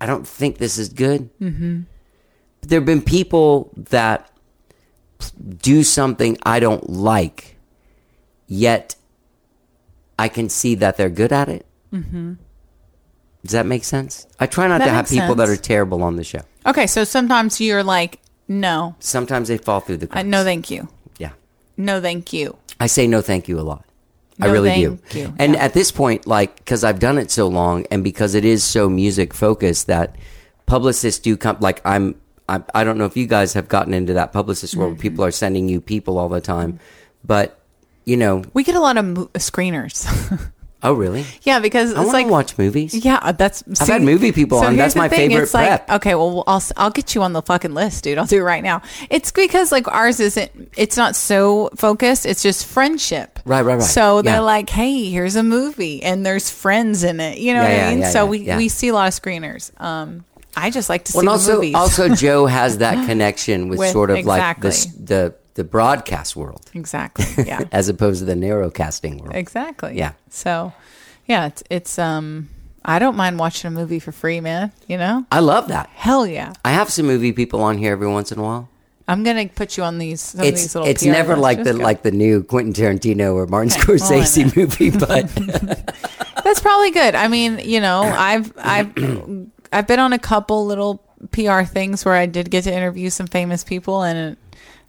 I don't think this is good. Mm-hmm. There have been people that do something I don't like, yet I can see that they're good at it. Mm-hmm. Does that make sense? I try not That to have people that are terrible on the show. Okay, so sometimes you're like, no, Sometimes they fall through the uh, no, thank you, yeah. no, thank you. I say no thank you a lot. I No, really do. you. And Yeah. at this point, like, because I've done it so long and because it is so music focused that publicists do come, like, I'm, I, I don't know if you guys have gotten into that publicist world where Mm-hmm. people are sending you people all the time, but, you know, We get a lot of mo- screeners. *laughs* oh, really? yeah, because I it's want like to watch movies. Yeah, uh, that's. I've had movie people on. That's my favorite It's like, prep. okay, well, I'll I'll get you on the fucking list, dude. I'll do it right now. It's because like ours isn't. It's not so focused. It's just friendship. Right, right, right. So they're Yeah. like, hey, here's a movie, and there's friends in it. You know Yeah, what yeah, I mean? yeah, so yeah, we yeah. we see a lot of screeners. Um, I just like to see and the also, movies. also *laughs* Joe has that connection with, With- sort of like the, exactly. the, the broadcast world exactly. Yeah. *laughs* as opposed to the narrowcasting world. exactly. Yeah. So, yeah, it's it's um. I don't mind watching a movie for free, man. You know? I love that. Hell yeah. I have some movie people on here every once in a while. I'm gonna put you on these. Some of it's these little it's PR never like the go. like the new Quentin Tarantino or Martin Okay, Scorsese *laughs* movie, but *laughs* That's probably good. I mean, you know, I've I've I've been on a couple little PR things where I did get to interview some famous people, and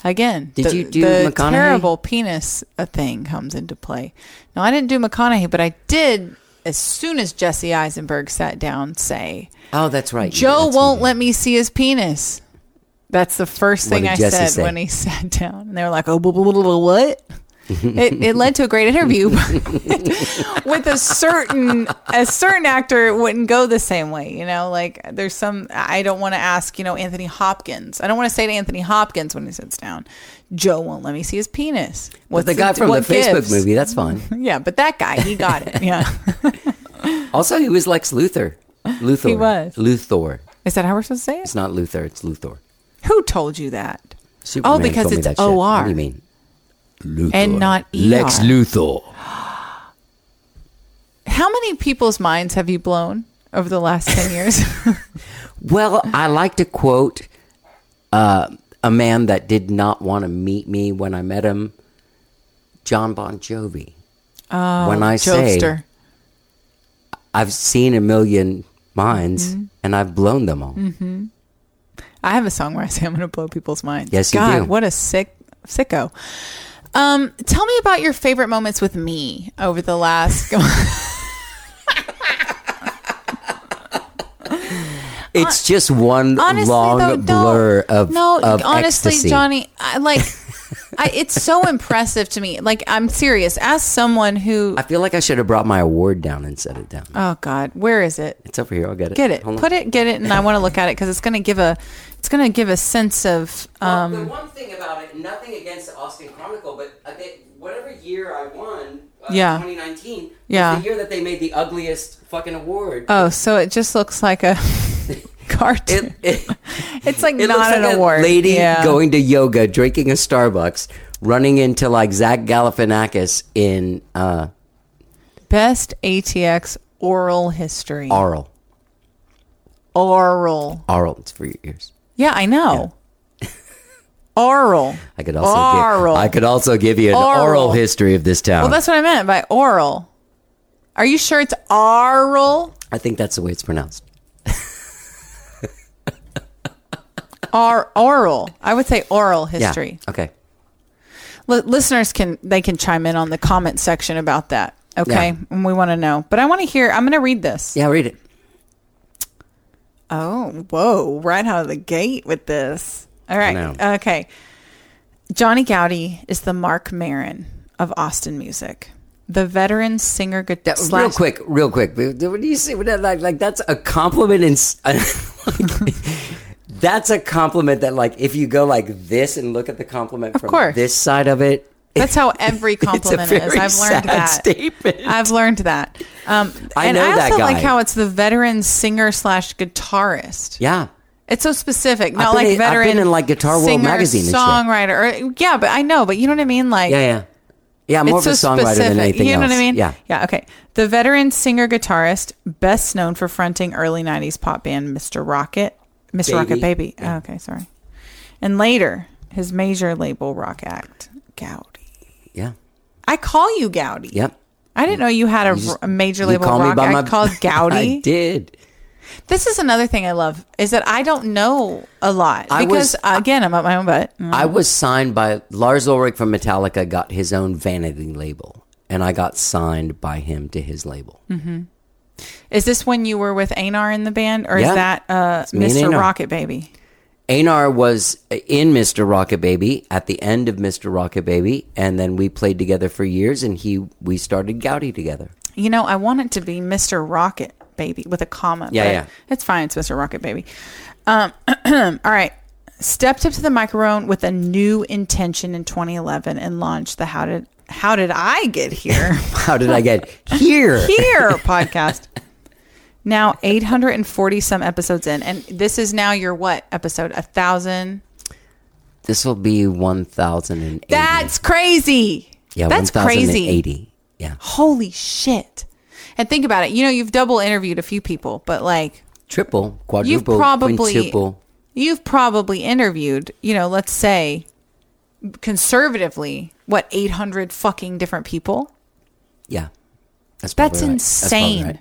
again, Did the, you do the McConaughey? terrible penis uh, thing comes into play? No, I didn't do McConaughey, but I did. As soon as Jesse Eisenberg sat down, say oh, that's right. Joe That's- won't let me see his penis. That's the first thing I Jesse said say? when he *laughs* sat down, and they were like, "Oh, blah, blah, blah, blah, what?" *laughs* it, it led to a great interview *laughs* with a certain a certain actor it wouldn't go the same way you know like there's some i don't want to ask you know anthony hopkins i don't want to say to anthony hopkins when he sits down joe won't let me see his penis But What's the guy from the Facebook gives? movie, that's fine. *laughs* yeah but that guy he got it yeah Also, he was Lex Luthor. Luthor. He was. Luthor. is that how we're supposed to say it It's not Luthor. It's Luthor. who told you that Superman oh, because it's OR. What do you mean? Luthor. And not Lex ER. Luthor. how many people's minds have you blown over the last 10 years *laughs* *laughs* Well, I like to quote uh, a man that did not want to meet me when I met him, Jon Bon Jovi. Oh, when I say jokester I've seen a million minds Mm-hmm. and I've blown them all. I have a song where I say I'm going to blow people's minds. Yes, you God, do. what a sick sicko. Um, tell me about your favorite moments with me over the last. *laughs* *laughs* It's just one honestly, long though, no, blur of no. of honestly, ecstasy. Johnny, I like. *laughs* I, it's so impressive to me. Like I'm serious. As someone who, I feel like I should have brought my award down and set it down. oh God, where is it? It's over here. I'll get it. Get it, Hold on. put it, get it, and I want to look at it because it's going to give a, it's going to give a sense of. Um, the one thing about it, nothing against the Austin Chronicle, but I think whatever year I won, uh, Yeah. 2019, Yeah. the year that they made the ugliest fucking award. oh, so it just looks like a *laughs* cartoon. it, it, *laughs* it's like it not looks an like award. a lady yeah. going to yoga, drinking a Starbucks, running into like Zach Galifianakis in uh, Best ATX oral history. Oral. Oral. Oral. It's for your ears. Yeah, I know. *laughs* Oral. I could also Aural. give, I could also give you an Aural. oral history of this town. Well, that's what I meant by oral. Are you sure it's oral? I think that's the way it's pronounced. *laughs* Or oral. I would say oral Yeah. history. Okay. Li- listeners can they can chime in on the comment section about that. Okay, Yeah. and we want to know. But I want to hear. I'm going to read this. Yeah, read it. Oh, whoa! Right out of the gate with this. All right. Okay. Johnny Goudie is the Marc Maron of Austin music, the veteran singer. gu- That, slash- real quick, real quick. What do you say? What Like, like that's a compliment. In, *laughs* like, that's a compliment that, like, if you go like this and look at the compliment from course. this side of it, That's how every *laughs* a compliment is. I've learned that. statement. I've learned that. Um, I and know I that also guy. like how it's the veteran singer slash guitarist. yeah, It's so specific, not like I've veteran. been in, like, Guitar World singer, magazine songwriter. Or, yeah, but I know, but you know what I mean. Like, yeah, yeah. Yeah, more of a so songwriter than specific. anything You know what I mean? Yeah. Yeah. Okay. The veteran singer guitarist, best known for fronting early '90s pop band Mr. Rocket, Mr. Rocket Baby. Baby. Yeah. Oh, okay, sorry. And later, his major label rock act, Goudie. Yeah. I call you Goudie. Yep. I didn't know you had a, You just- a major you label call me rock by act my- called *laughs* Goudie. I did. This is another thing I love is that I don't know a lot I because was- again I'm up my own butt. Mm. I was signed by Lars Ulrich from Metallica. Got his own vanity label, and I got signed by him to his label. Is this when you were with Einar in the band, or Yeah. is that uh, me and Mr. Einar. Rocket Baby? Einar was in Mr. Rocket Baby at the end of Mr. Rocket Baby, and then we played together for years, and he we started Goudie together. You know, I want it to be Mr. Rocket Baby with a comma. Yeah, but yeah. It's fine. It's Mr. Rocket Baby. Um, *clears throat* all right. Stepped up to the microphone with a new intention in 2011 and launched the How Did How Did I Get Here? *laughs* How did I get *laughs* here? here podcast. Now 840 some episodes in, and this is now your what episode? A thousand. This will be one thousand and eighty. That's crazy. yeah, that's crazy. Eighty. Yeah, Holy shit! And think about it. You know, you've double interviewed a few people, but like triple, quadruple, you've probably quintuple. you've probably interviewed. You know, let's say conservatively, what 800 fucking different people. Yeah, that's That's right. insane. right.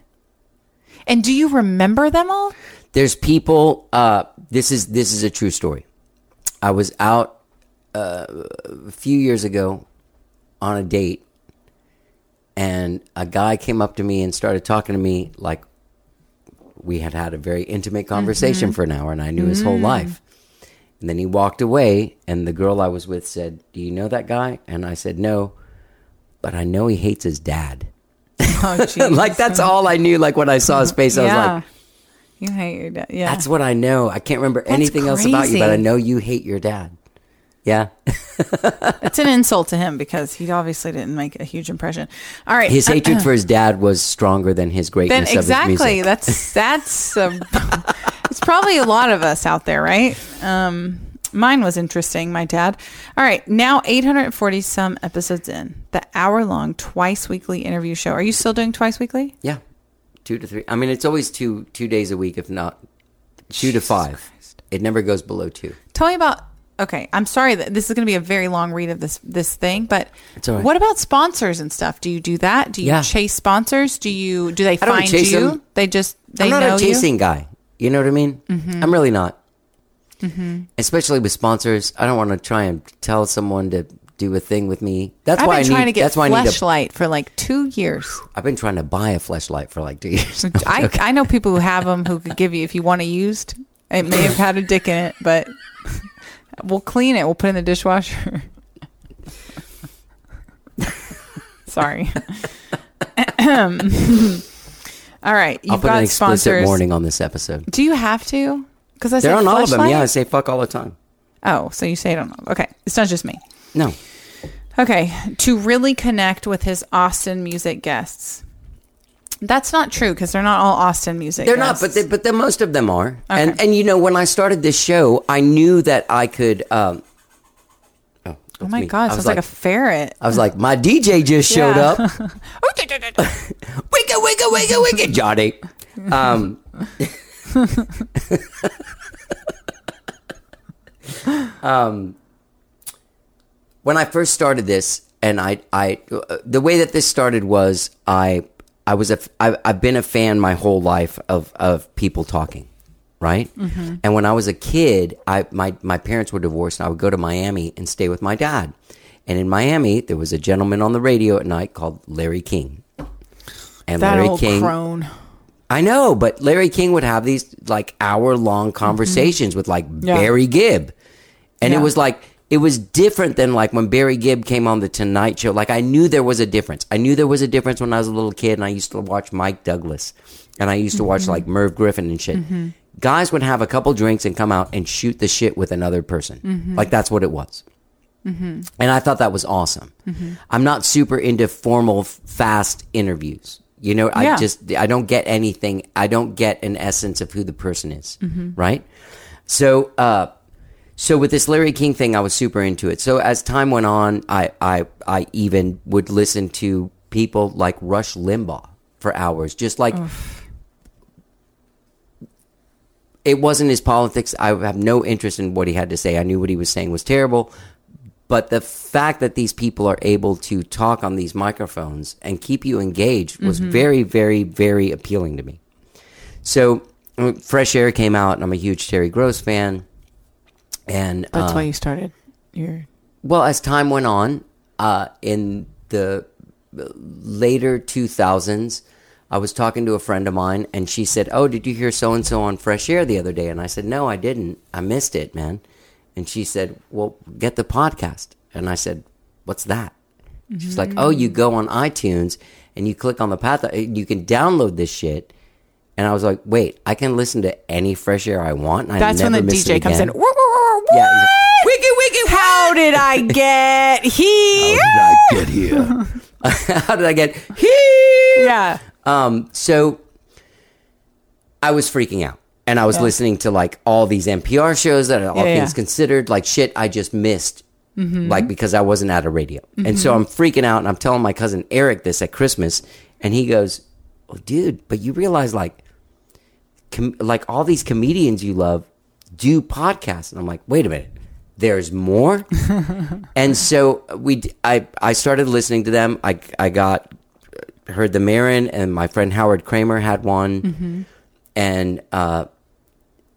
And do you remember them all? There's people. Uh, this is this is a true story. I was out uh, a few years ago on a date, and a guy came up to me and started talking to me like we had had a very intimate conversation for an hour, and I knew his whole life. And then he walked away, and the girl I was with said, "Do you know that guy?" And I said, "No, but I know he hates his dad." Oh, *laughs* like that's all I knew. Like when I saw his face, I was like, you hate your dad. Yeah. That's what I know. I can't remember anything else about you, but I know you hate your dad. Yeah. *laughs* It's an insult to him because he obviously didn't make a huge impression. All right. His hatred *clears throat* for his dad was stronger than his then greatness of his exactly. That's that's um, *laughs* it's probably a lot of us out there, right? Um, mine was interesting. My dad. All right, now 840 some episodes in the hour long twice weekly interview show. Are you still doing twice weekly? yeah. Two to three. I mean, it's always two two days a week, if not two to five. It never goes below two. Tell me about. Okay, I'm sorry that this is going to be a very long read of this this thing, but It's all right. what about sponsors and stuff? Do you do that? Do you Yeah. chase sponsors? Do you do they I don't find chase you? them. They just they I'm not a chasing guy. You know what I mean? Mm-hmm. I'm really not. Mm-hmm. Especially with sponsors, I don't want to try and tell someone to do a thing with me. That's I've why I need. to get that's why I need. A, fleshlight for like two years. I've been trying to buy a flashlight for like two years. *laughs* I, I know people who have them who could give you if you want it used. It may have had a dick in it, but *laughs* we'll clean it. We'll put it in the dishwasher. *laughs* Sorry. All right, you've I'll put got an explicit sponsors. warning on this episode. Do you have to? Because I They're on all of them. Yeah, I say fuck all the time. Oh, so you say it on. All? Okay, it's not just me. No. Okay, to really connect with his Austin music guests. That's not true because they're not all Austin music. They're not, but they, but then most of them are. Okay. And and you know, when I started this show, I knew that I could. Um, oh, oh my me. god, sounds was like, a ferret. I was like, my DJ just showed Yeah. up. *laughs* *laughs* Wigga, wigga, wigga, wigga, Johnny. *laughs* Um, *laughs* um, when I first started this, and I, I, the way that this started was I, I was a, I, I've been a fan my whole life of of people talking, right? And when I was a kid, I my my parents were divorced, and I would go to Miami and stay with my dad. And in Miami, there was a gentleman on the radio at night called Larry King. And that Larry King, crone. I know, but Larry King would have these like hour long conversations with like Mm-hmm. Yeah. Barry Gibb. And Yeah. it was like, it was different than like when Barry Gibb came on the Tonight Show. Like I knew there was a difference. I knew there was a difference when I was a little kid and I used to watch Mike Douglas and I used to Mm-hmm. watch like Merv Griffin and shit. Guys would have a couple drinks and come out and shoot the shit with another person. Mm-hmm. Like that's what it was. And I thought that was awesome. I'm not super into formal, fast interviews. You know, Yeah. I just I don't get anything. I don't get an essence of who the person is, right? So, uh, so with this Larry King thing, I was super into it. So as time went on, I I I even would listen to people like Rush Limbaugh for hours, just like. It wasn't his politics. I have no interest in what he had to say. I knew what he was saying was terrible. But the fact that these people are able to talk on these microphones and keep you engaged was very, very, very appealing to me. So, uh, Fresh Air came out, and I'm a huge Terry Gross fan. And That's why you started your. well, as time went on, uh, in the later 2000s, I was talking to a friend of mine, and she said, "Oh, did you hear so and so on Fresh Air the other day?" And I said, "No, I didn't. I missed it, man." And she said, "Well, get the podcast." And I said, "What's that?" She's like, "Oh, you go on iTunes and you click on the path. You can download this shit." And I was like, "Wait, I can listen to any Fresh Air I want." And I That's when the DJ comes in. again. "Woo, woo, woo, woo, Yeah, he's what? Wiggy, wiggy, How did I get *laughs* here? *laughs* How did I get *laughs* here. How did I get here? yeah. Um, so I was freaking out. And I was listening to like all these NPR shows that are all Yeah, things yeah. Mm-hmm. considered, like shit I just missed, mm-hmm. like because I wasn't at a radio. And so mm-hmm. I'm freaking out and I'm telling my cousin Eric this at Christmas. And he goes, oh, dude, but you realize like, com- like all these comedians you love do podcasts. And I'm like, wait a minute, there's more. *laughs* and so we, I I started listening to them. I, I got uh, heard the Maron and my friend Howard Kramer had one, mm-hmm. And uh,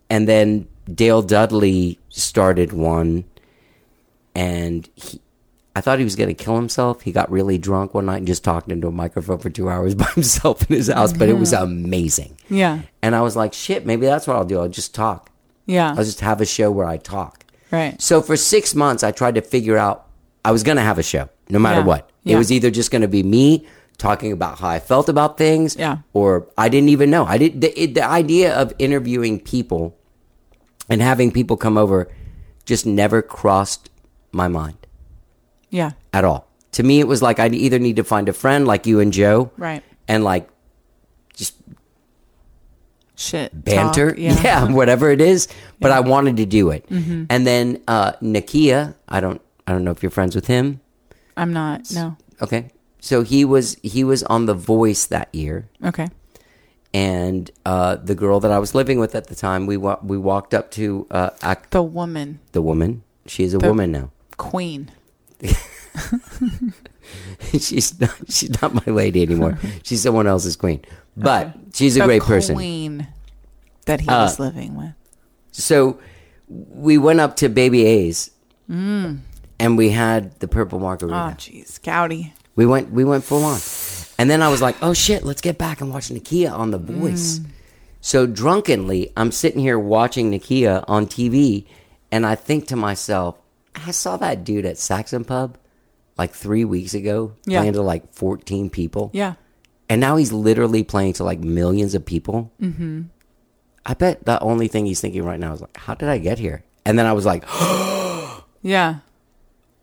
and then Dale Dudley started one, and he. I thought he was going to kill himself. He got really drunk one night and just talked into a microphone for two hours *laughs* by himself in his house, but it was amazing. Yeah. And I was like, shit, maybe that's what I'll do. I'll just talk. Yeah. I'll just have a show where I talk. right. So for six months, I tried to figure out I was going to have a show, no matter Yeah. what. It Yeah. was either just going to be me talking about how I felt about things, Yeah. or I didn't even know. I did the, it, the idea of interviewing people and having people come over just never crossed my mind Yeah. at all. To me, it was like I either need to find a friend like you and Joe, Right. and like just Shit. banter, talk, yeah. *laughs* whatever it is. But I wanted to do it, Mm-hmm. and then uh, Nakia, I don't, I don't know if you're friends with him. I'm not. No. Okay, so he was he was on The Voice that year, Okay. and uh, the girl that I was living with at the time, we wa- we walked up to uh, ac- The woman, the woman. She's a The- woman now. queen. *laughs* *laughs* she's not she's not my lady anymore. she's someone else's queen, but she's a great person. Queen that he Uh, was living with. So we went up to Baby A's, and we had the purple margarita. Oh, jeez, Goudie. We went we went full on. And then I was like, "Oh shit, let's get back and watch Nakia on The Voice." So drunkenly, I'm sitting here watching Nakia on TV and I think to myself, I saw that dude at Saxon Pub like 3 weeks ago Yeah. playing to like 14 people. Yeah. And now he's literally playing to like millions of people. Mm-hmm. I bet the only thing he's thinking right now is like, "How did I get here?" And then I was like, *gasps* Yeah.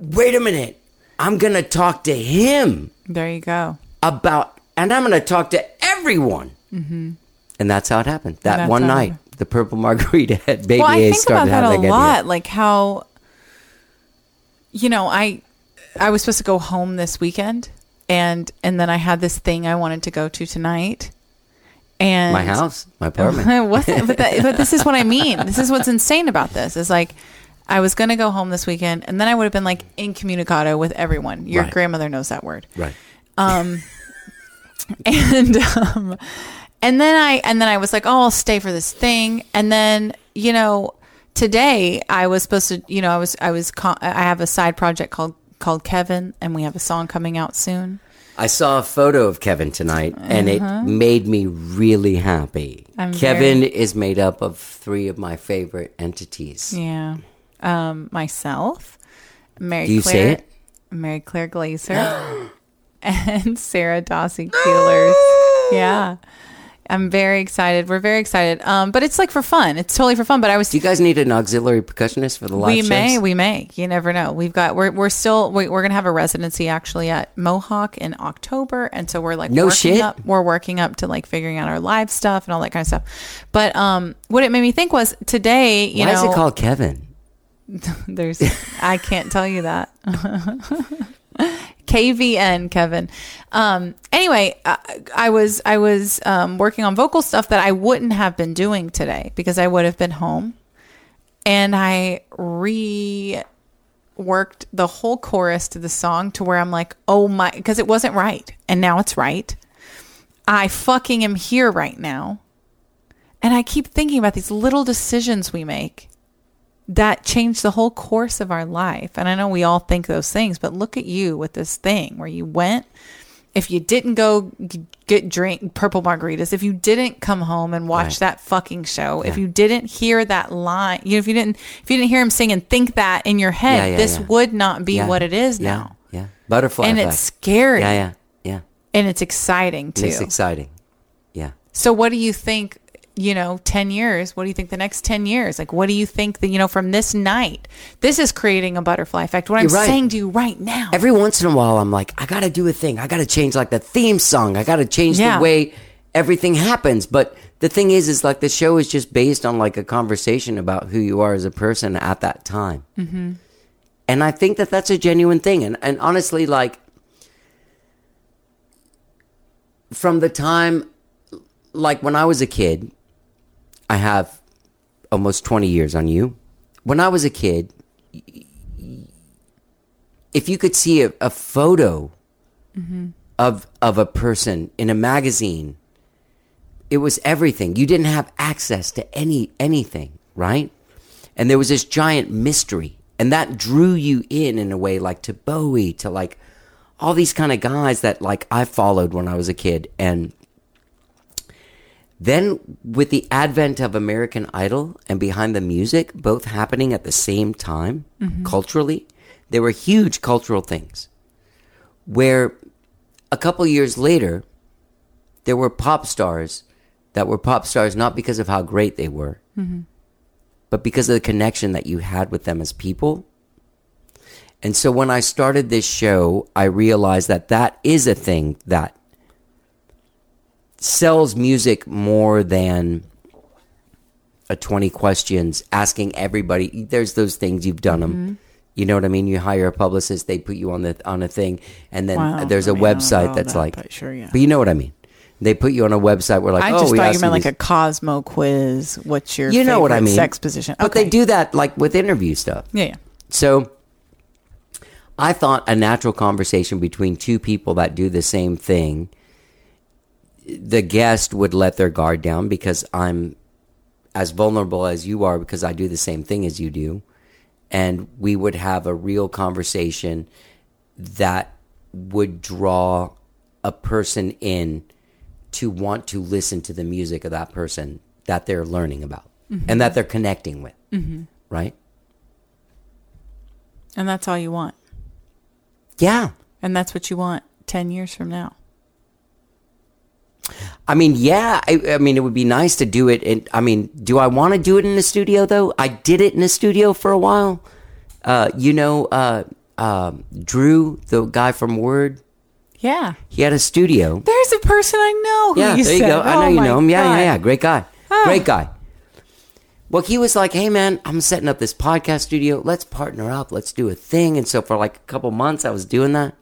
"Wait a minute. I'm going to talk to him." There you go. about, and I'm going to talk to everyone. Mm-hmm. And that's how it happened. That that's one night, happened. the purple margarita at *laughs* Baby well, I A think started about that a lot. Like how, you know, I I was supposed to go home this weekend, and and then I had this thing I wanted to go to tonight, and My house, my apartment. *laughs* It wasn't, but, that, but this is what I mean. This is what's insane about this. Is like, I was going to go home this weekend, and then I would have been like incommunicado with everyone. Your Right. grandmother knows that word, right. *laughs* and um, and then I and then I was like, oh, I'll stay for this thing, and then you know, today I was supposed to, you know, I was I was I have a side project called called Kevin, and we have a song coming out soon. I saw a photo of Kevin tonight, and it made me really happy. Uh-huh. I'm Kevin is made up of three of my favorite entities. Yeah, um, myself, Mary Do you Claire, say it? Mary Claire Glazer, *gasps* and *laughs* Sarah Dawson Keelers. yeah. I'm very excited. We're very excited. Um, but it's like for fun. It's totally for fun. But I was Do you guys need an auxiliary percussionist for the live we shows? may, we may. You never know. We've got we're we're still we, we're gonna have a residency actually at Mohawk in October, and so we're like No working shit. up. We're working up to like figuring out our live stuff and all that kind of stuff. But um, what it made me think was today, you know. Why know, is it called Kevin? *laughs* There's, I can't tell you that. KVN, Kevin. Um, anyway, I, I was I was um, working on vocal stuff that I wouldn't have been doing today because I would have been home, and I reworked the whole chorus to the song to where I'm like, oh my, because it wasn't right, and now it's right. I fucking am here right now, and I keep thinking about these little decisions we make that changed the whole course of our life. And I know we all think those things, but look at you with this thing where you went. If you didn't go get drink purple margaritas, if you didn't come home and watch Right. that fucking show, if you didn't hear that line, you know, if you didn't if you didn't hear him sing and think that in your head, Yeah, yeah, this yeah. would not be Yeah. what it is yeah, now. Yeah. Butterfly And effect. it's scary. Yeah, yeah, yeah. And it's exciting too. It's exciting. Yeah. So what do you think, you know, 10 years, what do you think the next 10 years? Like what do you think that, you know, from this night, this is creating a butterfly effect. What I'm right. saying to you right now. Every once in a while, I'm like, I gotta do a thing. I gotta change like the theme song. I gotta change Yeah. the way everything happens. But the thing is, is like the show is just based on like a conversation about who you are as a person at that time. Mm-hmm. And I think that that's a genuine thing. And and honestly, like from the time, like when I was a kid, I have almost 20 years on you. When I was a kid, if you could see a, a photo mm-hmm. of of a person in a magazine, it was everything. You didn't have access to any anything, right? And there was this giant mystery, and that drew you in in a way, like to Bowie, to like all these kind of guys that like I followed when I was a kid, and then with the advent of American Idol and Behind the Music both happening at the same time mm-hmm. culturally, there were huge cultural things. Where a couple years later, there were pop stars that were pop stars not because of how great they were, mm-hmm. but because of the connection that you had with them as people. And so when I started this show, I realized that that is a thing that sells music more than a 20 questions asking everybody there's those things you've done them mm-hmm. you know what i mean you hire a publicist they put you on the on a thing and then Wow. there's I a mean, website that's that, like but sure, yeah. but you know what i mean they put you on a website where like I oh just we thought you meant like these- a Cosmo quiz. What's your you know what i mean sex position? but they do that like with interview stuff Yeah, yeah. so I thought a natural conversation between two people that do the same thing, the guest would let their guard down because I'm as vulnerable as you are because I do the same thing as you do. And we would have a real conversation that would draw a person in to want to listen to the music of that person that they're learning about mm-hmm. and that they're connecting with. Mm-hmm. Right? And that's all you want. Yeah. And that's what you want 10 years from now. I mean, yeah. I, I mean, it would be nice to do it. And I mean, do I want to do it in the studio though? I did it in the studio for a while. Uh, you know, uh, uh, Drew, the guy from Word, Yeah. he had a studio. There's a person I know. who Yeah, there you said. go. I Oh know you know him. Yeah, God. yeah, yeah. Great guy. Ah. Great guy. Well, he was like, "Hey, man, I'm setting up this podcast studio. Let's partner up. Let's do a thing." And so for like a couple months, I was doing that.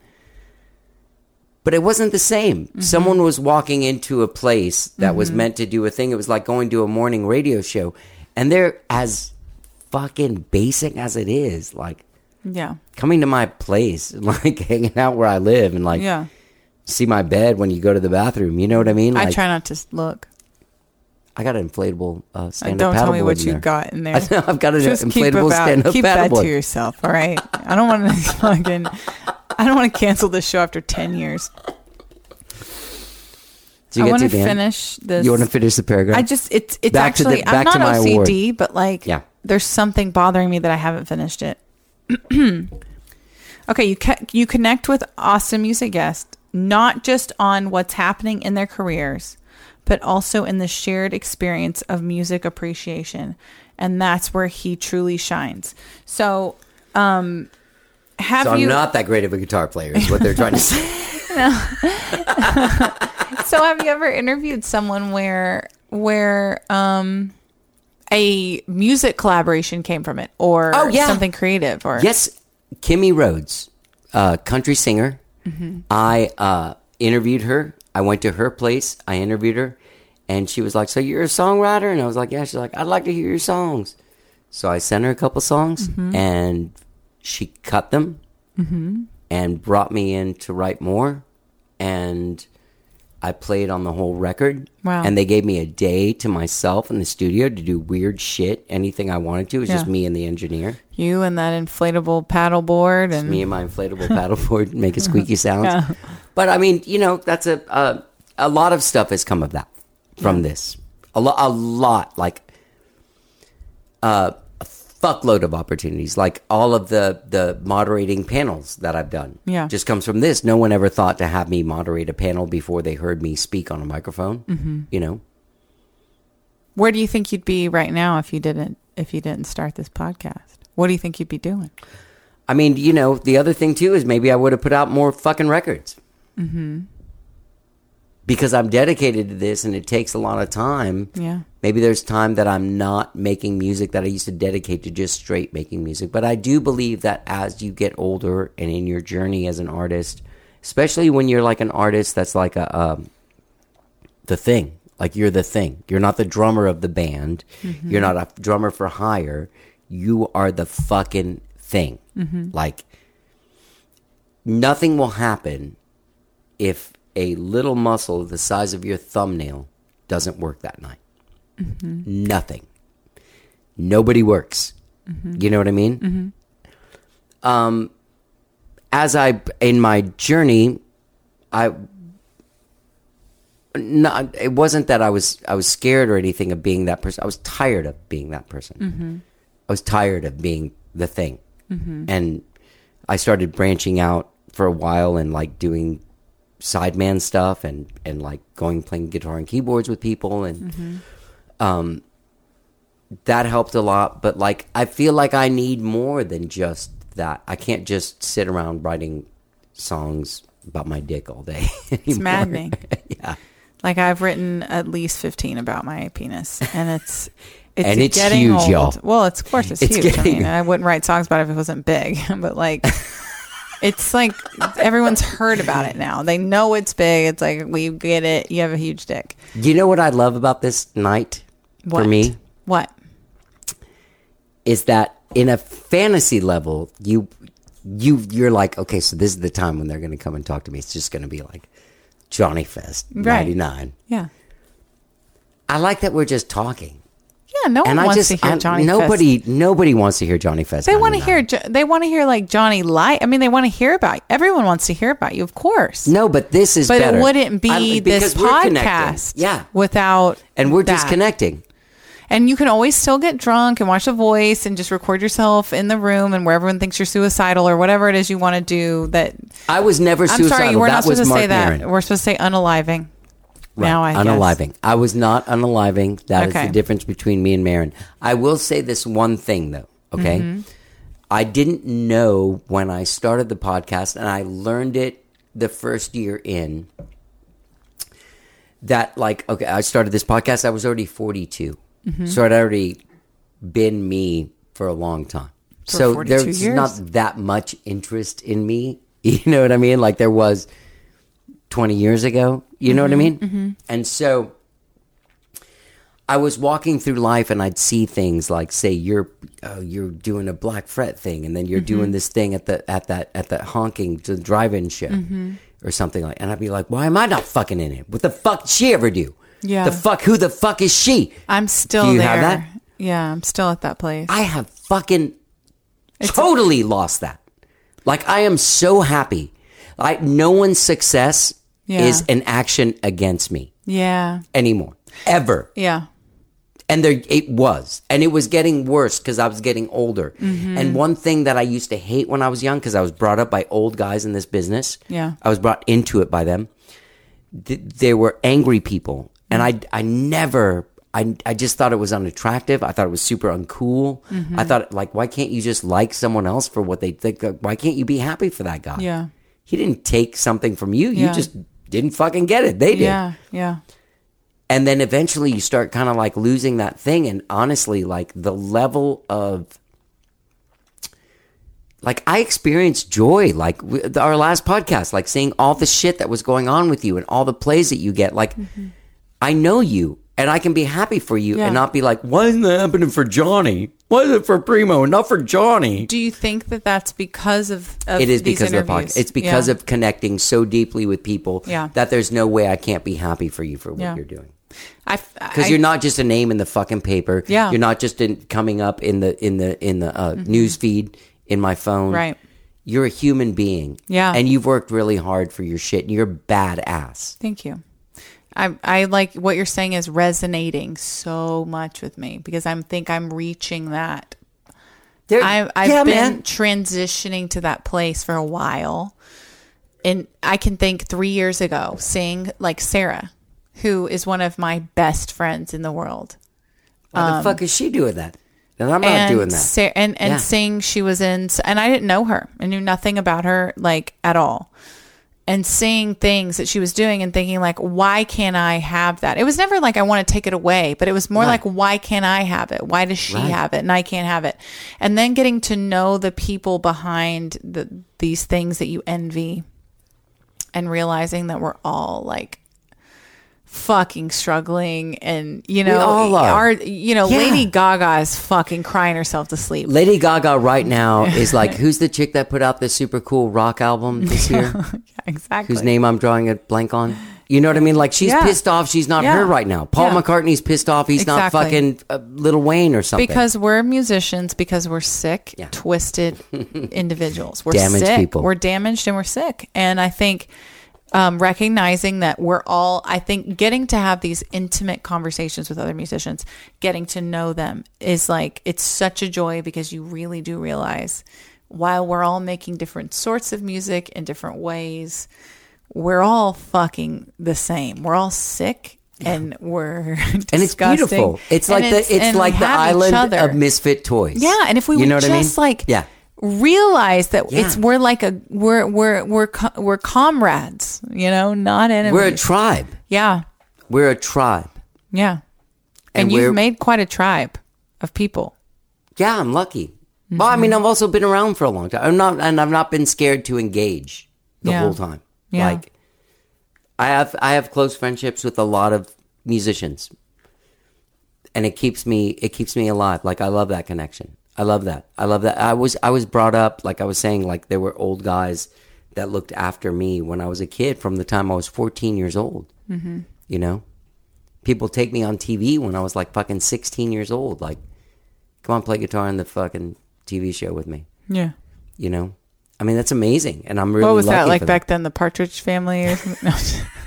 But it wasn't the same. Mm-hmm. Someone was walking into a place that was meant to do a thing. It was like going to a morning radio show, and they're as fucking basic as it is. Like Yeah. coming to my place, *laughs* like hanging out where I live, and like Yeah. see my bed when you go to the bathroom. You know what I mean? I try not to look. I got an inflatable uh, Uh, stand-up Don't tell me what you there. got in *laughs* there. I've got an Just inflatable about, stand-up keep that paddleboard. to yourself, all right? I don't want to *laughs* fucking. I don't want to cancel this show after 10 years. I want to to the end? finish this. You want to finish the paragraph? I just it's it's Back to the- actually I'm not OCD, award. but like Yeah. there's something bothering me that I haven't finished it. *clears throat* okay, you ca- you connect with awesome music guests not just on what's happening in their careers, but also in the shared experience of music appreciation, and that's where he truly shines. So, um, have so I'm you? not that great of a guitar player. Is what they're trying to say. *laughs* so have you ever interviewed someone where where um a music collaboration came from it or Oh, yeah. something creative or Yes, Kimmie Rhodes, uh, country singer. I uh, interviewed her. I went to her place. I interviewed her, and she was like, "So you're a songwriter?" And I was like, "Yeah." She's like, "I'd like to hear your songs." So I sent her a couple songs, and she cut them and brought me in to write more. And I played on the whole record. Wow. And they gave me a day to myself in the studio to do weird shit, anything I wanted to. It was just me and the engineer you and that inflatable paddleboard and me and my inflatable paddleboard make a squeaky *laughs* sound. Yeah. But I mean, you know, that's a uh, a lot of stuff has come of that from this. A lot, a lot, like uh, a fuckload of opportunities. Like all of the the moderating panels that I've done, Yeah. just comes from this. No one ever thought to have me moderate a panel before they heard me speak on a microphone. Mm-hmm. You know, where do you think you'd be right now if you didn't if you didn't start this podcast? What do you think you'd be doing? I mean, you know, the other thing too is maybe I would have put out more fucking records. Mm-hmm. Because I'm dedicated to this and it takes a lot of time. Yeah. Maybe there's time that I'm not making music that I used to dedicate to just straight making music. But I do believe that as you get older and in your journey as an artist, especially when you're like an artist that's like a um, the thing, like you're the thing. You're not the drummer of the band. You're not a drummer for hire. You are the fucking thing. Like nothing will happen if a little muscle the size of your thumbnail doesn't work that night. Mm-hmm. Nothing. Nobody works. Mm-hmm. You know what I mean? Mm-hmm. Um, as I in my journey, I not it wasn't that I was I was scared or anything of being that person. I was tired of being that person. I was tired of being the thing, and I started branching out for a while and like doing sideman stuff and and like going playing guitar and keyboards with people and um that helped a lot but like I feel like I need more than just that. I can't just sit around writing songs about my dick all day. *laughs* It's maddening. *laughs* yeah. Like I've written at least fifteen about my penis, and it's *laughs* it's, And it's getting huge, old. y'all. Well, it's of course it's, It's huge. I mean, I wouldn't write songs about it if it wasn't big, but like. It's like everyone's heard about it now. They know it's big. It's like we get it. You have a huge dick. You know what I love about this night What? for me What? is that in a fantasy level, you you you're like, okay, so this is the time when they're going to come and talk to me. It's just going to be like Johnny Fest Right. '99. Yeah. I like that we're just talking, Yeah. No one and I wants just to hear I- Johnny. nobody Fest. nobody wants to hear Johnny Fest. They want to hear. Jo- They want to hear like Johnny Light. I mean, they want to hear about. Everyone wants to hear about you, of course. No, but this is but better. it wouldn't be I- this because we're connecting. podcast. Yeah, Without and we're that. just connecting. And you can always still get drunk and watch The Voice and just record yourself in the room and where everyone thinks you're suicidal or whatever it is you want to do. That I was never I'm suicidal. sorry, we're that not supposed to say that. We're supposed to say unaliving. Right. Now I guess. unaliving. I was not unaliving. That is Okay. the difference between me and Maron. I will say this one thing though. Okay, Mm-hmm. I didn't know when I started the podcast, and I learned it the first year in. That like okay, I started this podcast. I was already forty Mm-hmm. so I'd already been me for a long time. For so there's years. not that much interest in me. *laughs* You know what I mean? Like there was 20 years ago. You know what I mm-hmm. mean? Mm-hmm. And so I was walking through life and I'd see things like say you're oh, you're doing a Black Fret thing and then you're doing mm-hmm. this thing at the at that at that honking to drive-in show or something like and I'd be like why am I not fucking in it? What the fuck did she ever do? Yeah. The fuck who the fuck is she? I'm still Do you there. have that? Yeah, I'm still at that place. I have fucking totally lost that. Like I am so happy. Like no one's success Yeah. is an action against me yeah. anymore. Ever. Yeah. And there it was. And it was getting worse because I was getting older. Mm-hmm. And one thing that I used to hate when I was young, because I was brought up by old guys in this business. Yeah. I was brought into it by them. Th- they were angry people. And I I never I, I just thought it was unattractive. I thought it was super uncool. Mm-hmm. I thought like why can't you just like someone else for what they think? Why can't you be happy for that guy? Yeah. He didn't take something from you. You just didn't fucking get it. They did. Yeah. Yeah. and then eventually you start kind of like losing that thing and honestly like the level of like I experienced joy like our last podcast like seeing all the shit that was going on with you and all the plays that you get like mm-hmm. I know you and I can be happy for you Yeah. and not be like why isn't that happening for Johnny why is it for Primo not for Johnny Do you think that that's because of, of it is these because of the podcast. It's because Yeah. of connecting so deeply with people Yeah. that there's no way I can't be happy for you for what Yeah. you're doing. I, Because you're not just a name in the fucking paper. Yeah. You're not just in, coming up in the in the in the uh, news feed in my phone. Mm-hmm. Right. You're a human being. Yeah. And you've worked really hard for your shit and you're badass. Thank you. I I like what you're saying is resonating so much with me because I'm think I'm reaching that. There, I've I've yeah, been man. transitioning to that place for a while, and I can think three years ago seeing like Sarah, who is one of my best friends in the world, Why the fuck is she doing that? And I'm not um, doing that. Sa- and and Yeah. seeing she was in, and I didn't know her. I knew nothing about her like at all. And seeing things that she was doing and thinking like, why can't I have that? It was never like I want to take it away, but it was more Right. like, why can't I have it? Why does she Right. have it and I can't have it? And then getting to know the people behind the these things that you envy, and realizing that we're all like fucking struggling and you know all are. our you know Yeah. Lady Gaga is fucking crying herself to sleep Lady Gaga right now *laughs* is like, who's the chick that put out this super cool rock album this year? *laughs* Yeah, exactly whose name I'm drawing a blank on. You know what I mean? Like she's Yeah. pissed off. She's not her right now. Paul. McCartney's pissed off. He's not fucking uh, Lil Wayne or something. because we're musicians because we're sick twisted *laughs* individuals we're Damaged sick people. we're damaged and we're sick and i think um, recognizing that we're all i think getting to have these intimate conversations with other musicians getting to know them is like it's such a joy because you really do realize while we're all making different sorts of music in different ways we're all fucking the same we're all sick and we're *laughs* and it's beautiful. It's And like the it's like the island of misfit toys. Yeah, and if we you know what just I mean? like yeah, realize that Yeah. it's we're like a we're we're we're co- we're comrades, you know, not enemies. we're a tribe. yeah, We're a tribe. yeah, And and, you've made quite a tribe of people. Yeah, I'm lucky. Well, I Mm-hmm. mean, I've also been around for a long time. I'm not, and I've not been scared to engage the Yeah. whole time. Yeah. Like, I have, I have close friendships with a lot of musicians, and it keeps me, it keeps me alive. Like, I love that connection. I love that. I love that. I was, I was brought up, like I was saying, like there were old guys that looked after me when I was a kid from the time I was 14 years old. Mm-hmm. You know, people take me on TV when I was like fucking 16 years old. Like, come on, play guitar in the fucking TV show with me. Yeah. You know, I mean that's amazing, and I'm really. what was that like back then? The Partridge Family or something? *laughs* No, I'm just kidding.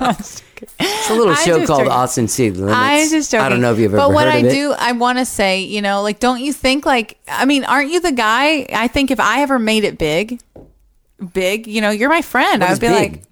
*laughs* It's a little show called joking. Austin City Limits. I'm just joking. I don't know if you've ever But what I do, I want to say, you know, like, don't you think, like, I mean, aren't you the guy? I think if I ever made it big, big, you know, you're my friend. What I would be big? like,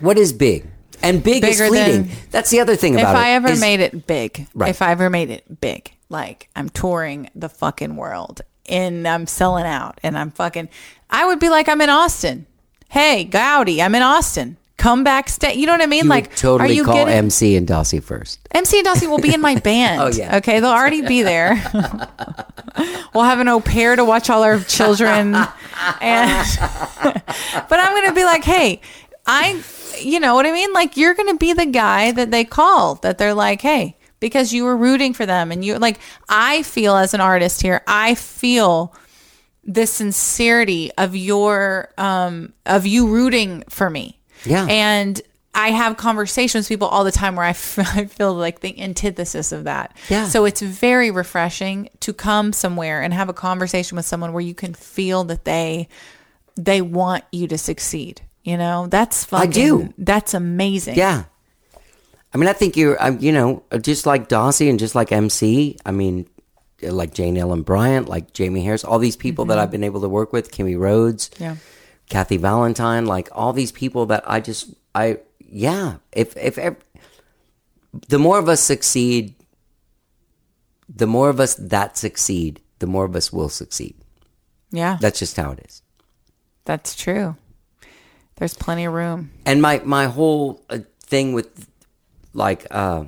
what is big? And big is fleeting. That's the other thing if about it. I ever is- made it big, Right. if I ever made it big, like I'm touring the fucking world and I'm selling out and I'm fucking, I would be like, I'm in Austin. Hey, Goudie, I'm in Austin. Come backstage. You know what I mean? you like, totally are you call getting? MC and Dossie first. MC and Dossie will be in my *laughs* band. Oh, yeah. Okay, they'll already be there. *laughs* we'll have an au pair to watch all our children, and *laughs* but I'm gonna be like, hey, I, you know what I mean? Like you're gonna be the guy that they call that they're like, hey, because you were rooting for them, and you like, I feel as an artist here, I feel the sincerity of your um of you rooting for me Yeah. and I have conversations with people all the time where I, f- *laughs* I feel like the antithesis of that. Yeah. So it's very refreshing to come somewhere and have a conversation with someone where you can feel that they they want you to succeed. You know, that's I do. That's amazing. Yeah. I mean, I think you're, um, you know, just like Dossie and just like MC. I mean, like Jane Ellen Bryant, like Jamie Harris, all these people that I've been able to work with, Kimmie Rhodes, Mm-hmm. Yeah. Kathy Valentine, like all these people that I just, I, yeah, if, if, ev the more of us succeed, the more of us that succeed, the more of us will succeed. Yeah. That's just how it is. that's true. There's plenty of room. and my my whole uh, thing with like uh,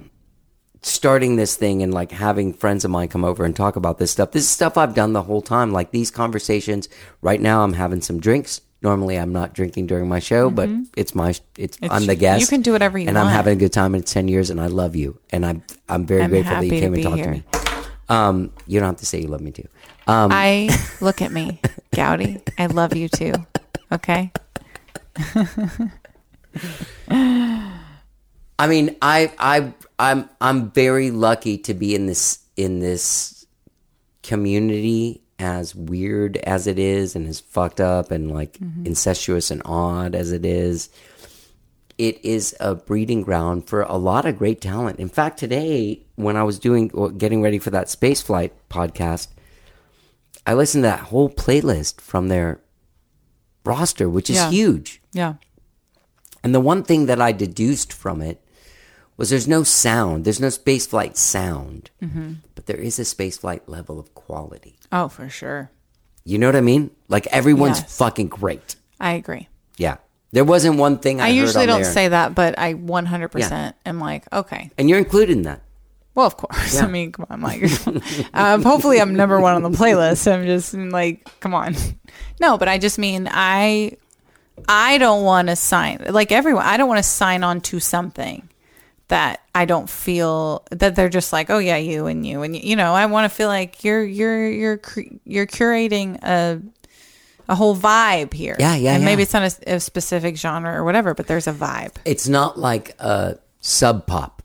starting this thing and like having friends of mine come over and talk about this stuff. This is stuff I've done the whole time. Like these conversations. Right now, I'm having some drinks. Normally, I'm not drinking during my show, but it's my it's, It's- I'm the guest. you can do whatever you and I'm having a good time. It's ten years, and I love you, and I'm I'm very I'm grateful that you came and talked here. to me. Um, you don't have to say you love me too. Um, I *laughs* look at me, Goudie. I love you too. Okay. I mean, I I I'm I'm very lucky to be in this in this community as weird as it is and as fucked up and like mm-hmm. incestuous and odd as it is. It is a breeding ground for a lot of great talent. In fact, today when I was doing getting ready for that space flight podcast, I listened to that whole playlist from their roster, which is Yeah. huge. Yeah. And the one thing that I deduced from it was there's no sound, there's no spaceflight sound, Mm-hmm. but there is a spaceflight level of quality. Oh, for sure. You know what I mean? Like everyone's Yes. fucking great. I agree. Yeah. There wasn't one thing I, I, usually on don't there- say that, but I 100% am like, okay. and you're included in that. Well, of course. *laughs* Yeah. I mean, come on, like, *laughs* um, hopefully I'm number one on the playlist. I'm just like, come on. No, but I just mean I, I don't want to sign like everyone. I don't want to sign on to something that I don't feel that they're just like, oh yeah, you and you and you. You know, I want to feel like you're you're you're you're curating a a whole vibe here. Yeah, yeah, And maybe it's not a, a specific genre or whatever, but there's a vibe. It's not like a sub pop,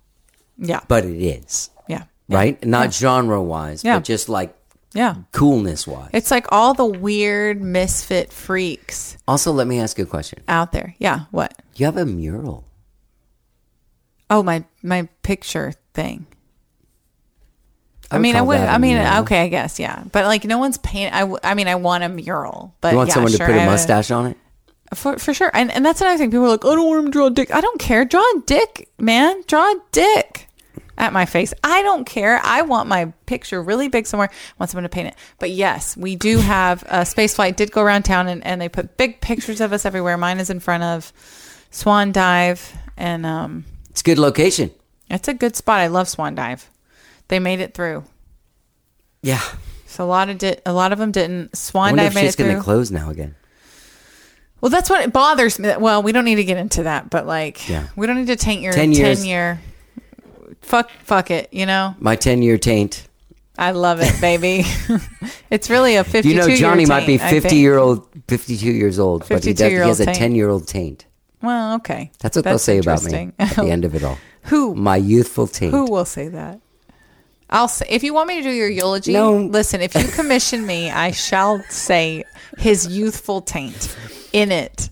Yeah. but it is, yeah. right? Not genre wise, Yeah. but just like Yeah. coolness wise. It's like all the weird misfit freaks Also, let me ask you a question. out there. Yeah. What? You have a mural. Oh, my my picture thing. I, would mean, I would. I mean, mural. okay, I guess, yeah. But like, no one's paint. I, w- I mean, I want a mural, but You want yeah, someone sure, to put a mustache on it? for for sure. And and that's another thing. People are like, I don't want him to draw a dick. I don't care. Draw a dick, man. Draw a dick at my face. I don't care. I want my picture really big somewhere. I want someone to paint it. But yes, we do have a space flight. Did go around town and, and they put big pictures of us everywhere. Mine is in front of Swan Dive, and um, It's a good location. it's a good spot. I love Swan Dive. They made it through. Yeah. So a lot of did a lot of them didn't. Swan Dive made it shit's going to close now again. Well, that's what it bothers me. Well, we don't need to get into that, but like, Yeah. we don't need to taint your 10 10, year. Fuck, fuck it. You know, My 10 year taint. I love it, baby. *laughs* it's really a fifty-two. You know, Johnny year might be 50 year old, 52 years old, but he, does, he 52-year-old has a 10 year old taint. Well, okay. That's what they'll say about me at the end of it all. *laughs* Who? My youthful taint. Who will say that? I'll say if you want me to do your eulogy. No. Listen, if you *laughs* commission me, I shall say his youthful taint in it.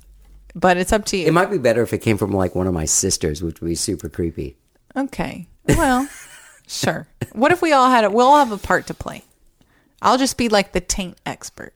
But it's up to you. It might be better if it came from like one of my sisters, which would be super creepy. Okay. Well, *laughs* sure. What if we all had it? We'll all have a part to play. I'll just be like the taint expert.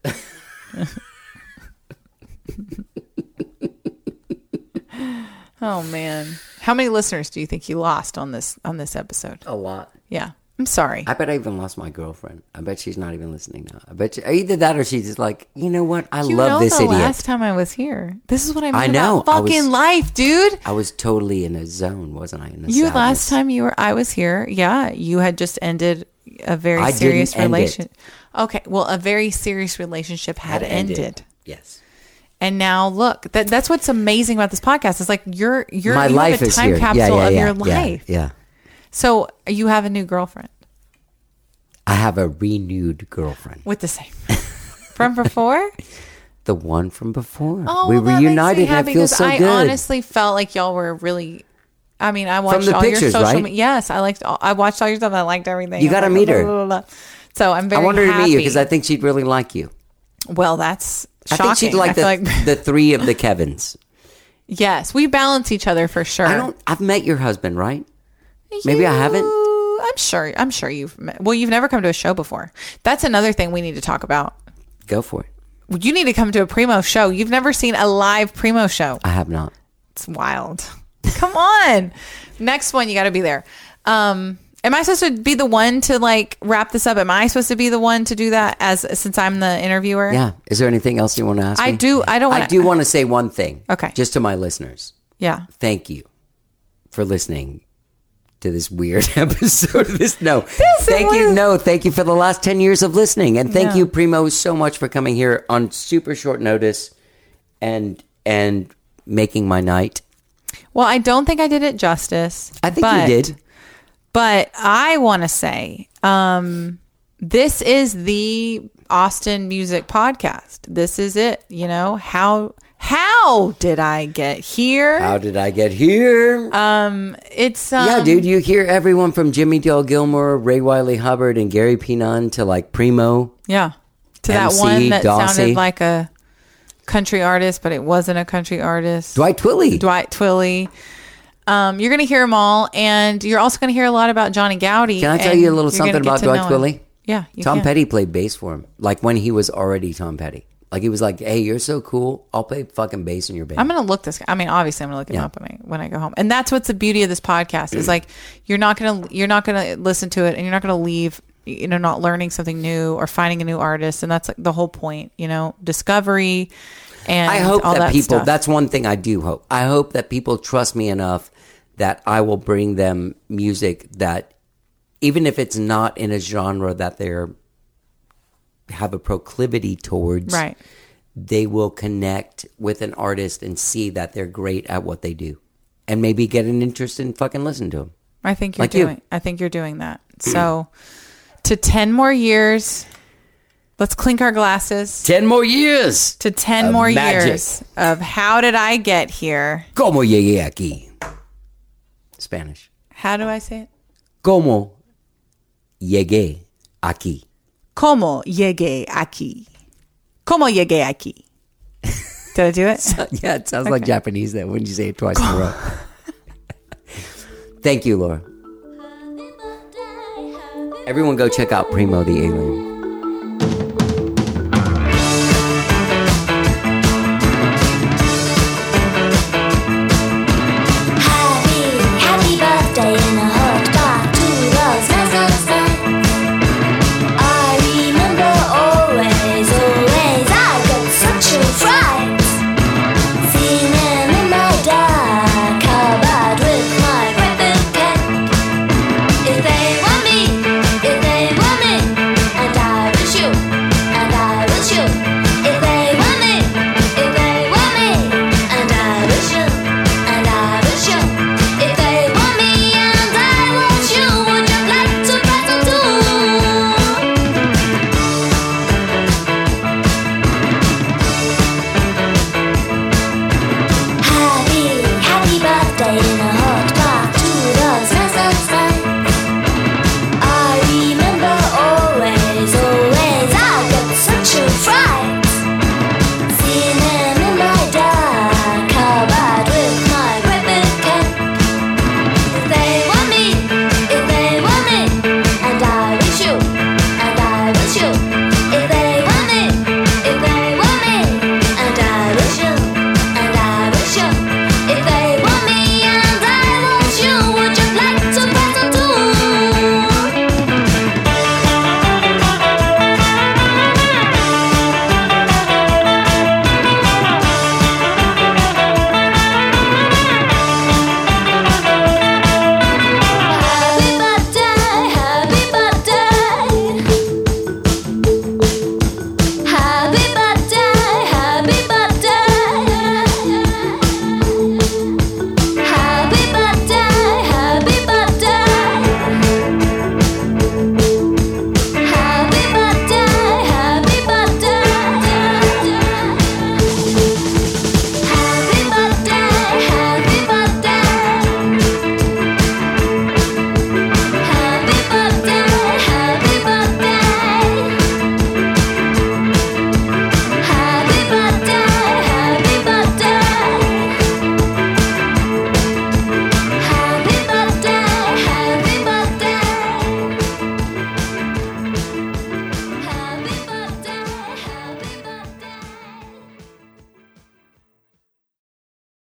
Oh man. How many listeners do you think you lost on this on this episode? A lot. Yeah. I'm sorry. I bet I even lost my girlfriend. I bet she's not even listening now. I bet you, either that or she's just like, you know what? I you love know this the idiot. last time I was here. This is what I mean I know. about I was- fucking life, dude. I was totally in a zone, wasn't I? In You sadness. last time you were I was here, yeah, you had just ended a very I serious end it. relation. Okay, well, a very serious relationship had, ended. Yes. And now look, that that's what's amazing about this podcast. Is like you're you're my you life a time capsule yeah, yeah, of yeah, your life. Yeah. So you have a new girlfriend I have a renewed girlfriend. with the same *laughs* from before. *laughs* The one from before. Oh, we well, that makes me reunited and happy feels 'cause so I good. honestly felt like y'all were really. I mean, I watched all your pictures, social right? media. Yes, I liked. All, I watched all your stuff. I liked everything. You gotta like, meet her. blah, blah, blah. So I'm very. I very. want her to meet you because I think she'd really like you. Well, that's I think she'd like the, like the three of the Kevins. *laughs* yes, we balance each other for sure. I don't. I've met your husband, right? Maybe I haven't. I'm sure. I'm sure you've. Met, well, you've never come to a show before. That's another thing we need to talk about. Go for it. You need to come to a primo show. You've never seen a live primo show. I have not. It's wild. Come on. Next one, you got to be there. Um, am I supposed to be the one to like wrap this up? Am I supposed to be the one to do that as since I'm the interviewer? Yeah. Is there anything else you want to ask I me? do. I don't. I Wanna, do want to say one thing. Okay. Just to my listeners. Yeah. Thank you for listening to this weird *laughs* episode of this. No, thank you. No, thank you for the last 10 years of listening. And thank Yeah. you, Primo, so much for coming here on super short notice and and making my night. Well, I don't think I did it justice. I think you did. But I want to say, um, this is the Austin Music Podcast. This is it. You know how how did I get here? How did I get here? it's um, yeah, dude, you hear everyone from Jimmie Dale Gilmore, Ray Wylie Hubbard, and Gary P. Nunn to like Primo. Yeah, to that one that Dossie. sounded like a country artist, but it wasn't a country artist. Dwight Twilley. Dwight Twilley. Um, you're going to hear them all, and you're also going to hear a lot about Johnny Goudie. Can I tell you a little something about Dwight. Twilley? Yeah, Tom can. Petty played bass for him, like when he was already Tom Petty. Like he was like, "Hey, you're so cool. I'll play fucking bass in your band." I'm gonna look this. I mean, obviously, I'm gonna look him Yeah. up when I when I go home. And that's what's the beauty of this podcast is like you're not gonna you're not gonna listen to it, and you're not gonna leave you know not learning something new or finding a new artist, and that's like the whole point. You know, discovery. And I hope that, that people. stuff. That's one thing I do hope. I hope that people trust me enough that I will bring them music that, even if it's not in a genre that they're have a proclivity towards, right. they will connect with an artist and see that they're great at what they do, and maybe get an interest in fucking listen to them. I think you're Like you. doing. I think you're doing that. So, to ten more years, let's clink our glasses Ten more years. to ten more magic. years of how did I get here? Como llegué aquí? Spanish. How do I say it? Como llegué aquí? Como llegué aquí? Como llegué aquí? Did I do it? yeah, it sounds like Japanese then when you say it twice in a row. *laughs* Thank you, Laura. Everyone go check out Primo the Alien.